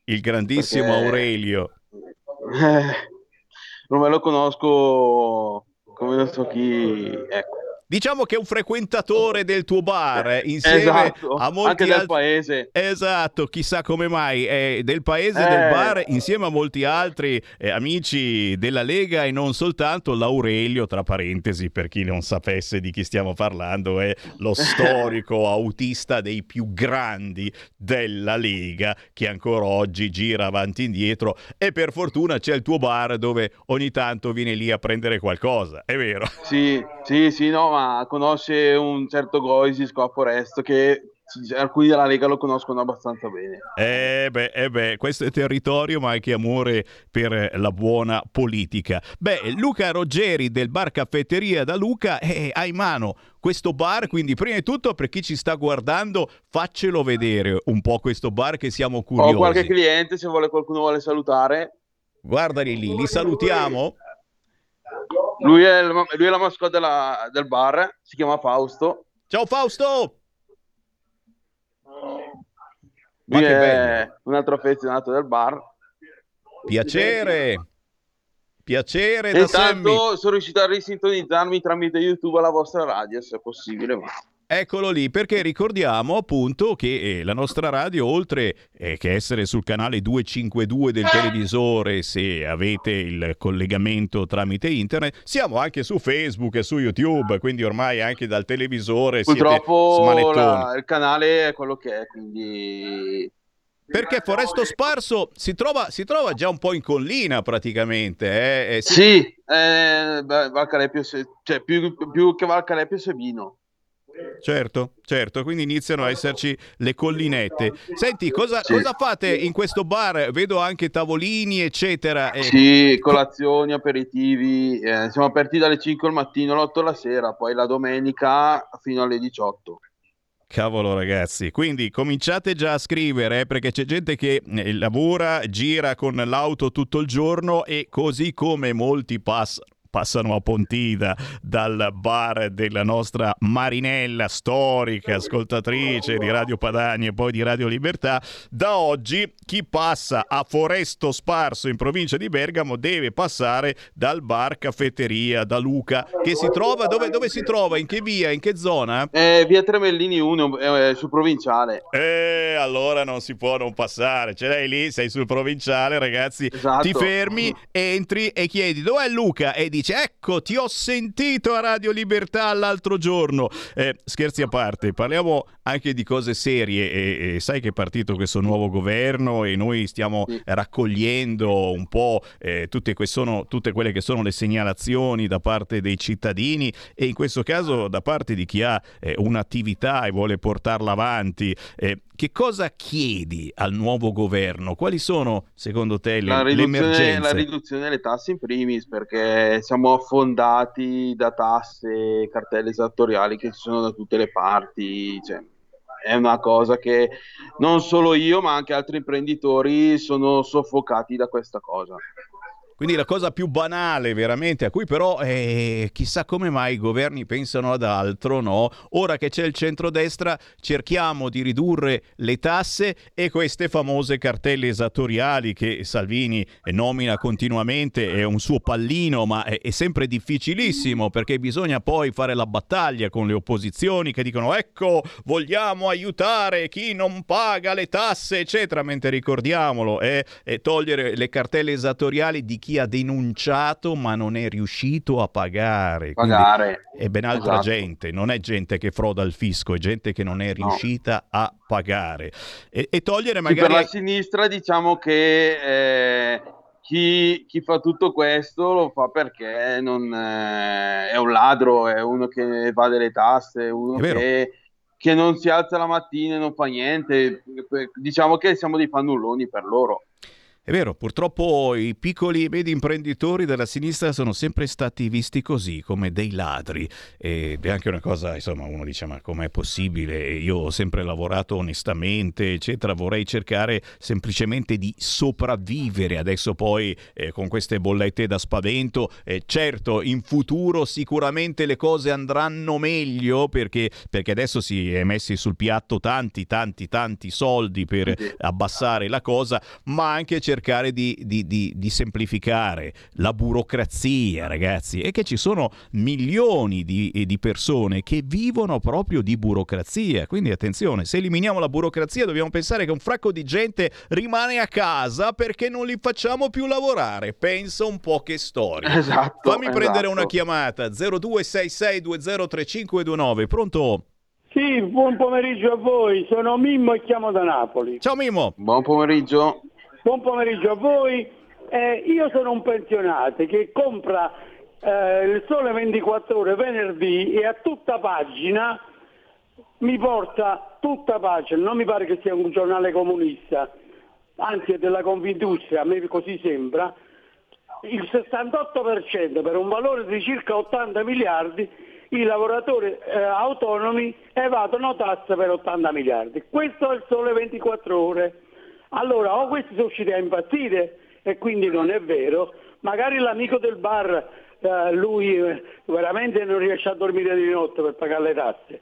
Il grandissimo perché... Aurelio. Eh, non me lo conosco come non so chi. Ecco. Diciamo che è un frequentatore del tuo bar eh, insieme esatto, a molti anche del altri... paese. Esatto, chissà come mai, è del paese Eh. del bar insieme a molti altri eh, amici della Lega e non soltanto l'Aurelio, tra parentesi, per chi non sapesse di chi stiamo parlando, è lo (laughs) storico autista dei più grandi della Lega che ancora oggi gira avanti e indietro e per fortuna c'è il tuo bar dove ogni tanto viene lì a prendere qualcosa, è vero? Sì, sì, sì, no, ma conosce un certo Goisis qua a Foresto che alcuni della Lega lo conoscono abbastanza bene. Eh beh, eh beh, questo è territorio ma anche amore per la buona politica. Beh, Luca Ruggeri del bar caffetteria da Luca eh, ha in mano questo bar, quindi prima di tutto per chi ci sta guardando faccelo vedere un po' questo bar che siamo curiosi. Ho qualche cliente se vuole qualcuno vuole salutare. Guardali lì, li salutiamo. Lui è, il- lui è la mascotte della- del bar, si chiama Fausto. Ciao Fausto! Ma Lui che è bello. un altro affezionato del bar. Piacere. Piacere da Sammy. Intanto sono riuscito a risintonizzarmi tramite YouTube alla vostra radio, se è possibile. Ma... Eccolo lì, perché ricordiamo appunto che eh, la nostra radio, oltre eh, che essere sul canale 252 del televisore, se avete il collegamento tramite internet, siamo anche su Facebook e su YouTube, quindi ormai anche dal televisore Purtroppo la- il canale è quello che è, quindi... Perché Foresto Sparso si trova, si trova già un po' in collina praticamente. eh, eh, Sì, eh, se- cioè più, più che Valcalepio Sebino. Certo, certo, quindi iniziano a esserci le collinette. Senti, cosa, Sì. cosa fate in questo bar? Vedo anche tavolini, eccetera. eh, Sì, colazioni, aperitivi, eh, siamo aperti dalle 5 al mattino alle 8 la sera, poi la domenica fino alle 18. Cavolo ragazzi, quindi cominciate già a scrivere eh, perché c'è gente che eh, lavora, gira con l'auto tutto il giorno e così come molti passano passano a Pontida dal bar della nostra Marinella storica, ascoltatrice di Radio Padania e poi di Radio Libertà, da oggi chi passa a Foresto Sparso in provincia di Bergamo deve passare dal bar caffetteria da Luca che si trova dove, dove si trova? In che via? In che zona? Eh, via Tremellini 1, eh, sul provinciale. Eh, allora non si può non passare. Ce l'hai lì, sei sul provinciale, ragazzi. Esatto. Ti fermi, entri e chiedi dov'è Luca? E dici ecco, ti ho sentito a Radio Libertà l'altro giorno. Eh, scherzi a parte, parliamo anche di cose serie. E, e sai che è partito questo nuovo governo e noi stiamo raccogliendo un po' eh, tutte, que- sono, tutte quelle che sono le segnalazioni da parte dei cittadini e in questo caso da parte di chi ha eh, un'attività e vuole portarla avanti. Eh, che cosa chiedi al nuovo governo? Quali sono, secondo te, le, La le emergenze? la riduzione delle tasse in primis, perché siamo affondati da tasse cartelle esattoriali che ci sono da tutte le parti. cioè, è una cosa che non solo io, ma anche altri imprenditori sono soffocati da questa cosa. Quindi la cosa più banale veramente, a cui però eh, chissà come mai i governi pensano ad altro, no? Ora che c'è il centrodestra cerchiamo di ridurre le tasse e queste famose cartelle esattoriali che Salvini nomina continuamente, è un suo pallino, ma è, è sempre difficilissimo perché bisogna poi fare la battaglia con le opposizioni che dicono ecco, vogliamo aiutare chi non paga le tasse, eccetera, mentre ricordiamolo, è, è togliere le cartelle esattoriali di chi ha denunciato ma non è riuscito a pagare. Quindi Pagare. è ben altra Esatto. gente, non è gente che froda il fisco, è gente che non è riuscita a pagare. E, e togliere Sì, magari... per la sinistra diciamo che eh, chi, chi fa tutto questo lo fa perché non, eh, è un ladro, è uno che evade le tasse, uno È vero. che, che non si alza la mattina e non fa niente. Diciamo che siamo dei fannulloni per loro. È vero, purtroppo i piccoli e medi imprenditori della sinistra sono sempre stati visti così, come dei ladri. Ed è anche una cosa, insomma, uno dice, ma com'è possibile? Io ho sempre lavorato onestamente, eccetera, vorrei cercare semplicemente di sopravvivere. Adesso poi eh, con queste bollette da spavento, eh, certo, in futuro sicuramente le cose andranno meglio perché, perché adesso si è messi sul piatto tanti, tanti, tanti soldi per abbassare la cosa, ma anche cercare di, di- di- di semplificare la burocrazia, ragazzi, e che ci sono milioni di, di persone che vivono proprio di burocrazia. Quindi attenzione, se eliminiamo la burocrazia dobbiamo pensare che un fracco di gente rimane a casa perché non li facciamo più lavorare. Pensa un po' che storia. (laughs) Esatto, Fammi prendere esatto. una chiamata 0266203529. Pronto? Sì, buon pomeriggio a voi, sono Mimmo e chiamo da Napoli. Ciao Mimmo. Buon pomeriggio. Buon pomeriggio a voi. Eh, io sono un pensionato che compra eh, il Sole 24 Ore venerdì e a tutta pagina mi porta tutta pagina, non mi pare che sia un giornale comunista, anzi è della Confindustria, a me così sembra, il 68% per un valore di circa 80 miliardi i lavoratori eh, autonomi evadono tasse per 80 miliardi. Questo è il sole 24 ore. Allora o questi sono usciti a impazzire e quindi non è vero, magari l'amico del bar, eh, lui eh, veramente non riesce a dormire di notte per pagare le tasse.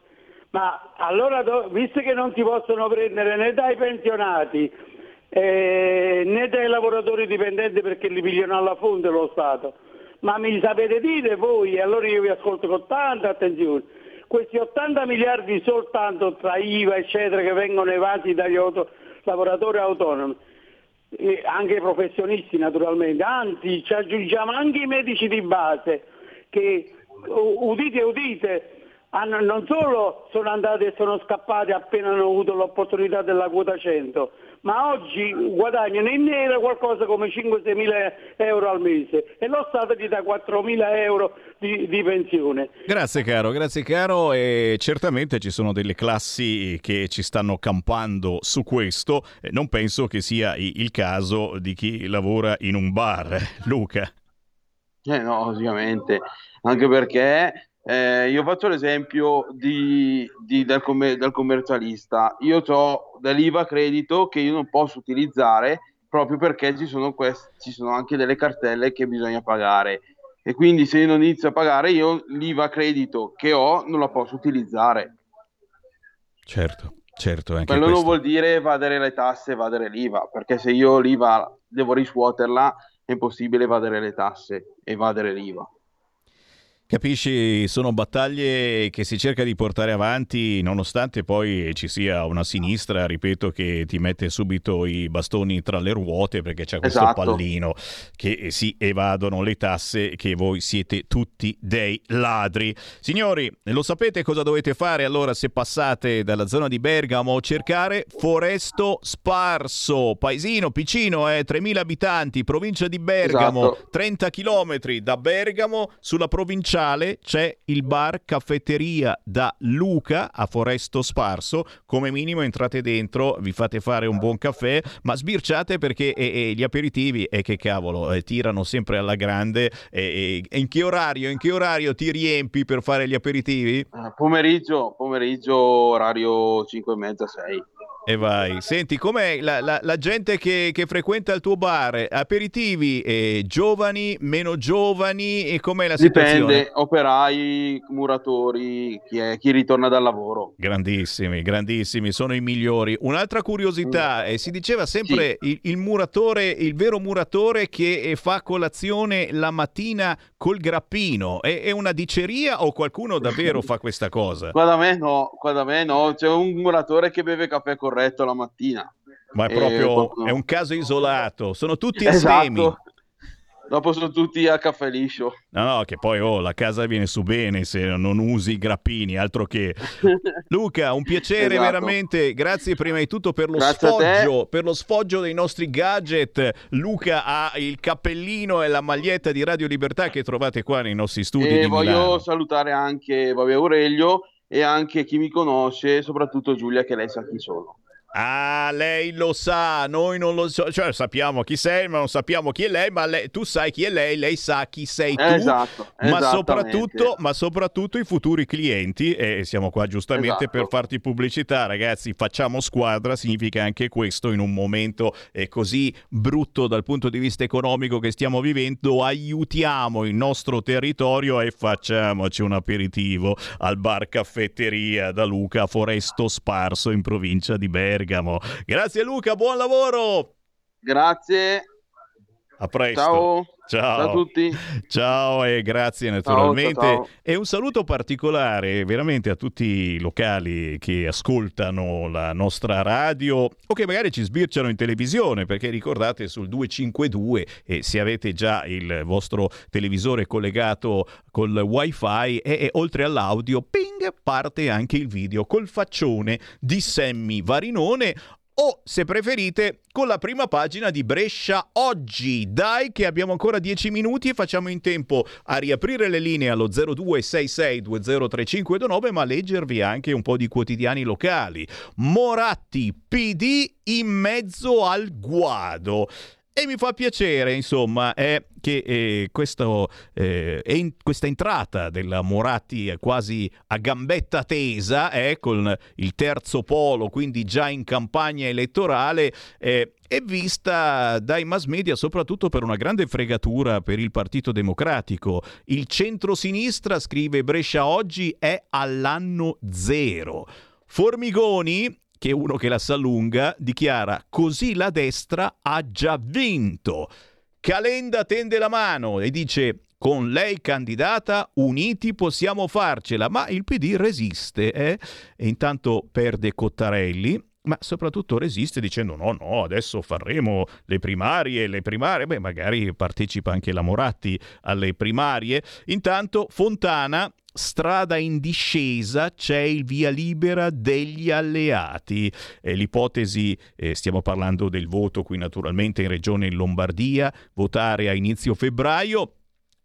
Ma allora, do- visto che non si possono prendere né dai pensionati eh, né dai lavoratori dipendenti perché li pigliano alla fonte lo Stato, ma mi sapete dire voi, e allora io vi ascolto con tanta attenzione, questi 80 miliardi soltanto tra IVA eccetera che vengono evasi dagli auto- lavoratori autonomi, e anche i professionisti naturalmente, anzi ci aggiungiamo anche i medici di base che udite udite hanno- non solo sono andati e sono scappati appena hanno avuto l'opportunità della quota 100, ma oggi guadagnano in nero qualcosa come 5-6 mila euro al mese e lo Stato gli dà 4 mila euro di, di pensione. Grazie caro, grazie caro e certamente ci sono delle classi che ci stanno campando su questo, Eh, non penso che sia il caso di chi lavora in un bar, Luca. Eh no, ovviamente, anche perché eh, io faccio l'esempio di, di- del, commer- del commercialista. Io ho dell'IVA credito che io non posso utilizzare proprio perché ci sono, quest- ci sono anche delle cartelle che bisogna pagare. E quindi se io non inizio a pagare, io l'IVA credito che ho non la posso utilizzare. Certo, certo, anche Quello non questo. vuol dire evadere le tasse, evadere l'IVA, perché se io l'IVA devo riscuoterla, è impossibile evadere le tasse, evadere l'IVA. Capisci, sono battaglie che si cerca di portare avanti nonostante poi ci sia una sinistra, ripeto, che ti mette subito i bastoni tra le ruote perché c'è questo Esatto. pallino che si evadono le tasse, che voi siete tutti dei ladri. Signori, lo sapete cosa dovete fare allora se passate dalla zona di Bergamo? Cercare Foresto Sparso, paesino piccino, eh, 3.000 abitanti, provincia di Bergamo, Esatto. 30 km da Bergamo sulla provinciale c'è il bar caffetteria da Luca a Foresto Sparso. Come minimo entrate dentro, vi fate fare un buon caffè, ma sbirciate perché e- e gli aperitivi, e che cavolo, eh, tirano sempre alla grande. E in che orario? In che orario ti riempi per fare gli aperitivi? Eh, Pomeriggio, pomeriggio orario 5 e mezza, 6. E vai. Senti, com'è la, la- la gente che, che frequenta il tuo bar? Aperitivi, eh, giovani, meno giovani? E com'è la situazione? Dipende, operai, muratori, chi, è- chi ritorna dal lavoro. Grandissimi, grandissimi, sono i migliori. Un'altra curiosità, eh, si diceva sempre il, il muratore, il vero muratore che eh, fa colazione la mattina col grappino. È, è una diceria o qualcuno davvero (laughs) fa questa cosa? Qua da me no, qua da me no, c'è un muratore che beve caffè corretto la mattina. Ma è proprio qualcuno- è un caso isolato, sono tutti Esatto. astemi. Dopo sono tutti a caffè liscio. No, no, che poi oh, la casa viene su bene se non usi i grappini, altro che. (laughs) Luca, un piacere Esatto. veramente. Grazie prima di tutto per lo Grazie a sfoggio, per lo sfoggio dei nostri gadget. Luca ha il cappellino e la maglietta di Radio Libertà che trovate qua nei nostri studi E voglio Milano. salutare anche vabbè, Aurelio e anche chi mi conosce, soprattutto Giulia, che lei sa chi sono. Ah, lei lo sa, noi non lo so, cioè sappiamo chi sei, ma non sappiamo chi è lei, ma lei- tu sai chi è lei, lei sa chi sei tu, Esatto, ma, soprattutto, ma soprattutto i futuri clienti, e siamo qua giustamente Esatto. per farti pubblicità, ragazzi, facciamo squadra, significa anche questo in un momento eh, così brutto dal punto di vista economico che stiamo vivendo, aiutiamo il nostro territorio e facciamoci un aperitivo al bar caffetteria da Luca Foresto Sparso in provincia di Bergamo. Grazie Luca, buon lavoro! Grazie. A presto. Ciao. Ciao. Ciao a tutti. Ciao e grazie naturalmente. ciao, ciao. E un saluto particolare veramente a tutti i locali che ascoltano la nostra radio o che magari ci sbirciano in televisione, perché ricordate sul 252 e se avete già il vostro televisore collegato col wifi e, e oltre all'audio, ping, parte anche il video col faccione di Sammy Varinone o se preferite con la prima pagina di Brescia oggi. Dai che abbiamo ancora 10 minuti e facciamo in tempo a riaprire le linee allo 0266203529 ma leggervi anche un po' di quotidiani locali. Moratti PD in mezzo al guado. E mi fa piacere, insomma, è che eh, questo, eh, in- questa entrata della Moratti quasi a gambetta tesa, eh, con il terzo polo, quindi già in campagna elettorale, eh, è vista dai mass media soprattutto per una grande fregatura per il Partito Democratico. Il centro-sinistra, scrive Brescia oggi, è all'anno zero. Formigoni, che è uno che la sa lunga, dichiara così la destra ha già vinto. Calenda tende la mano e dice con lei candidata uniti possiamo farcela, ma il PD resiste eh? e intanto perde Cottarelli. Ma soprattutto resiste dicendo no, no, adesso faremo le primarie, le primarie, beh magari partecipa anche la Moratti alle primarie. Intanto Fontana strada in discesa c'è il via libera degli alleati. Eh, l'ipotesi, eh, stiamo parlando del voto qui naturalmente in regione Lombardia, votare a inizio febbraio.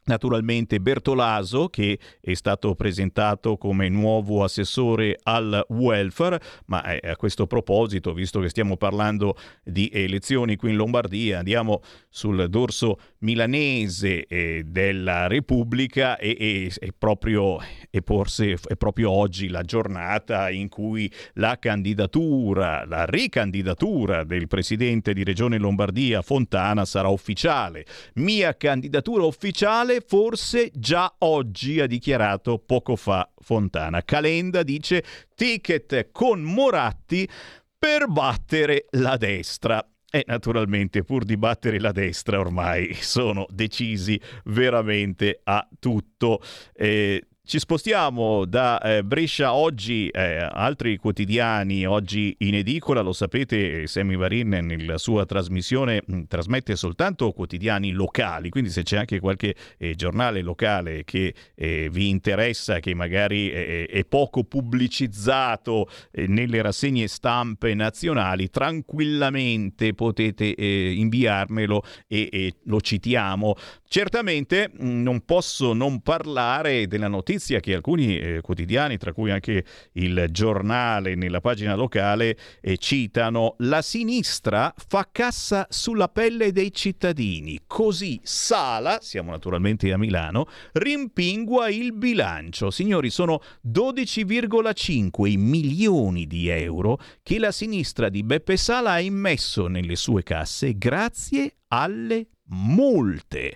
Naturalmente Bertolaso, che è stato presentato come nuovo assessore al welfare, ma eh, a questo proposito, visto che stiamo parlando di elezioni qui in Lombardia, andiamo sul dorso milanese eh, della Repubblica e, e- e proprio, e forse è proprio oggi la giornata in cui la candidatura, la ricandidatura del presidente di Regione Lombardia Fontana sarà ufficiale. Mia candidatura ufficiale forse già oggi, ha dichiarato poco fa Fontana. Calenda dice ticket con Moratti per battere la destra. E naturalmente, pur di battere la destra, ormai sono decisi veramente a tutto. Eh, ci spostiamo da eh, Brescia oggi, eh, altri quotidiani oggi in edicola, lo sapete, Sammy Varin nella sua trasmissione mh, trasmette soltanto quotidiani locali, quindi se c'è anche qualche eh, giornale locale che eh, vi interessa, che magari eh, è poco pubblicizzato eh, nelle rassegne stampe nazionali, tranquillamente potete eh, inviarmelo e, e lo citiamo. Certamente mh, non posso non parlare della notizia notizia che alcuni eh, quotidiani, tra cui anche il giornale nella pagina locale, eh, citano la sinistra fa cassa sulla pelle dei cittadini, così Sala, siamo naturalmente a Milano, rimpingua il bilancio. Signori, sono 12,5 i milioni di euro che la sinistra di Beppe Sala ha immesso nelle sue casse grazie alle multe.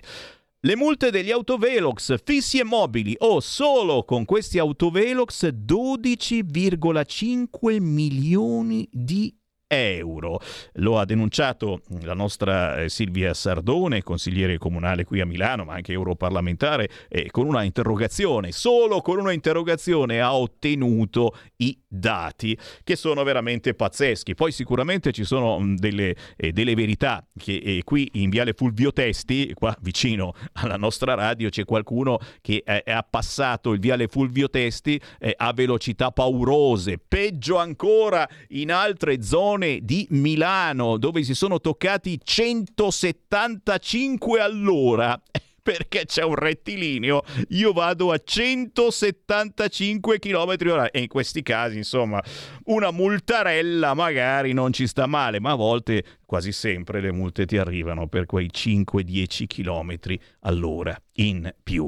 Le multe degli autovelox fissi e mobili. O oh, solo con questi autovelox 12,5 milioni di euro. Lo ha denunciato la nostra eh, Silvia Sardone, consigliere comunale qui a Milano, ma anche europarlamentare, eh, con una interrogazione. Solo con una interrogazione ha ottenuto i dati che sono veramente pazzeschi. Poi sicuramente ci sono delle, eh, delle, verità che eh, qui in Viale Fulvio Testi, qua vicino alla nostra radio, c'è qualcuno che ha passato il Viale Fulvio Testi eh, a velocità paurose. Peggio ancora in altre zone Comune di Milano, dove si sono toccati 175 all'ora (laughs) perché c'è un rettilineo, io vado a 175 km h e in questi casi, insomma, una multarella magari non ci sta male, ma a volte, quasi sempre, le multe ti arrivano per quei 5-10 km all'ora in più.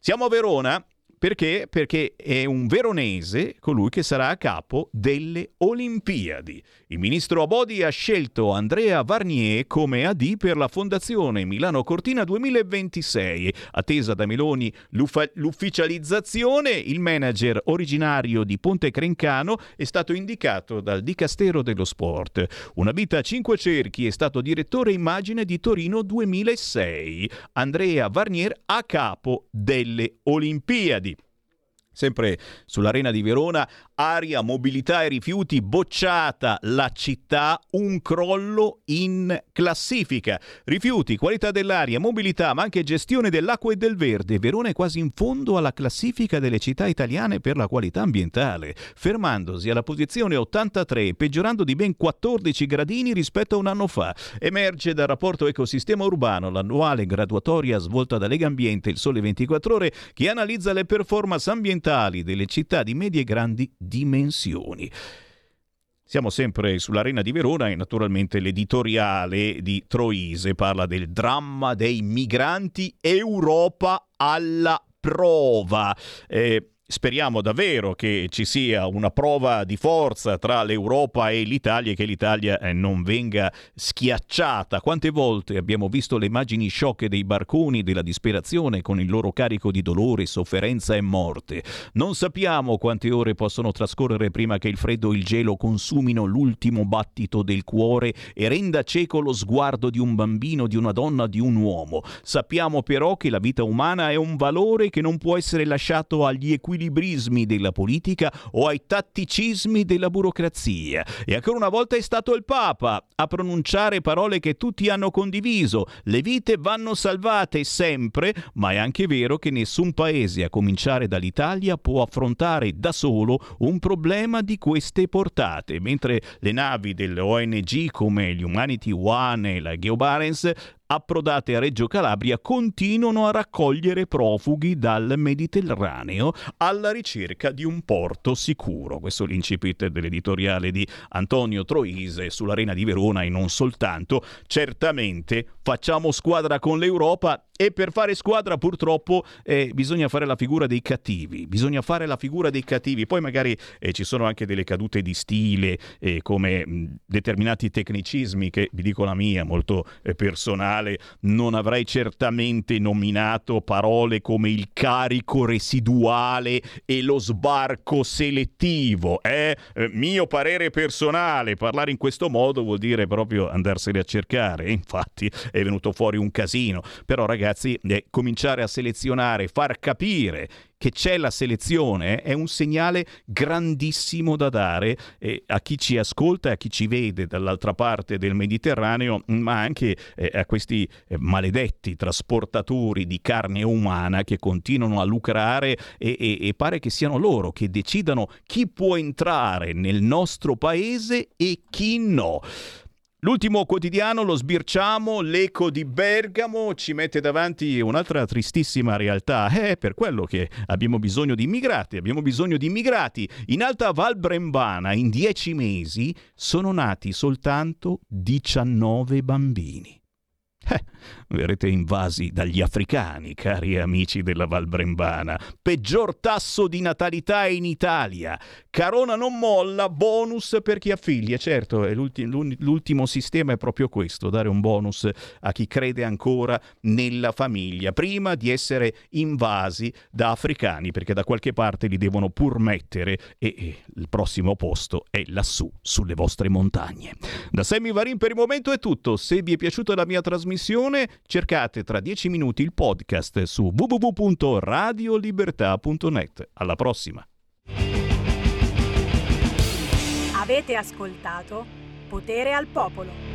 Siamo a Verona perché? Perché è un veronese colui che sarà a capo delle Olimpiadi. Il ministro Abodi ha scelto Andrea Varnier come AD per la Fondazione Milano Cortina 2026. Attesa da Meloni l'ufficializzazione, il manager originario di Ponte Crencano è stato indicato dal Dicastero dello Sport. Una vita a cinque cerchi è stato direttore immagine di Torino 2006. Andrea Varnier a capo delle Olimpiadi. Sempre sull'arena di Verona, aria, mobilità e rifiuti, bocciata la città, un crollo in classifica. Rifiuti, qualità dell'aria, mobilità, ma anche gestione dell'acqua e del verde. Verona è quasi in fondo alla classifica delle città italiane per la qualità ambientale, fermandosi alla posizione 83, peggiorando di ben 14 gradini rispetto a un anno fa. Emerge dal rapporto ecosistema urbano l'annuale graduatoria svolta da Lega Ambiente il Sole 24 Ore che analizza le performance ambientali ambientali delle città di medie e grandi dimensioni. Siamo sempre sull'Arena di Verona e naturalmente l'editoriale di Troise parla del dramma dei migranti Europa alla prova. Eh, speriamo davvero che ci sia una prova di forza tra l'Europa e l'Italia e che l'Italia eh, non venga schiacciata. Quante volte abbiamo visto le immagini sciocche dei barconi della disperazione con il loro carico di dolore, sofferenza e morte. Non sappiamo quante ore possono trascorrere prima che il freddo e il gelo consumino l'ultimo battito del cuore e renda cieco lo sguardo di un bambino, di una donna, di un uomo. Sappiamo però che la vita umana è un valore che non può essere lasciato agli equilibri squilibrismi della politica o ai tatticismi della burocrazia. E ancora una volta è stato il Papa a pronunciare parole che tutti hanno condiviso. Le vite vanno salvate sempre, ma è anche vero che nessun paese, a cominciare dall'Italia, può affrontare da solo un problema di queste portate, mentre le navi delle ONG come gli Humanity One e la GeoBarents approdate a Reggio Calabria continuano a raccogliere profughi dal Mediterraneo alla ricerca di un porto sicuro. Questo è l'incipit dell'editoriale di Antonio Troise sull'Arena di Verona e non soltanto. Certamente facciamo squadra con l'Europa e per fare squadra purtroppo eh, bisogna fare la figura dei cattivi, bisogna fare la figura dei cattivi, poi magari eh, ci sono anche delle cadute di stile eh, come mh, determinati tecnicismi che vi dico la mia, molto eh, personale, non avrei certamente nominato parole come il carico residuale e lo sbarco selettivo, eh? eh mio parere personale, parlare in questo modo vuol dire proprio andarsene a cercare, infatti è venuto fuori un casino, però ragazzi, eh, cominciare a selezionare, far capire che c'è la selezione è un segnale grandissimo da dare eh, a chi ci ascolta e a chi ci vede dall'altra parte del Mediterraneo, ma anche eh, a questi eh, maledetti trasportatori di carne umana che continuano a lucrare e, e, e pare che siano loro che decidano chi può entrare nel nostro paese e chi no. L'ultimo quotidiano lo sbirciamo, l'eco di Bergamo ci mette davanti un'altra tristissima realtà. È per quello che abbiamo bisogno di immigrati, abbiamo bisogno di immigrati. In Alta Val Brembana in dieci mesi sono nati soltanto 19 bambini. Eh, verrete invasi dagli africani, cari amici della Val Brembana. Peggior tasso di natalità in Italia. Carona non molla, bonus per chi ha figli. E certo, l'ulti- l'ultimo sistema è proprio questo, dare un bonus a chi crede ancora nella famiglia, prima di essere invasi da africani, perché da qualche parte li devono pur mettere e, e il prossimo posto è lassù, sulle vostre montagne. Da Sammy Varin per il momento è tutto. Se vi è piaciuta la mia trasmissione, cercate tra dieci minuti il podcast su www.radiolibertà.net. Alla prossima. Avete ascoltato Potere al Popolo.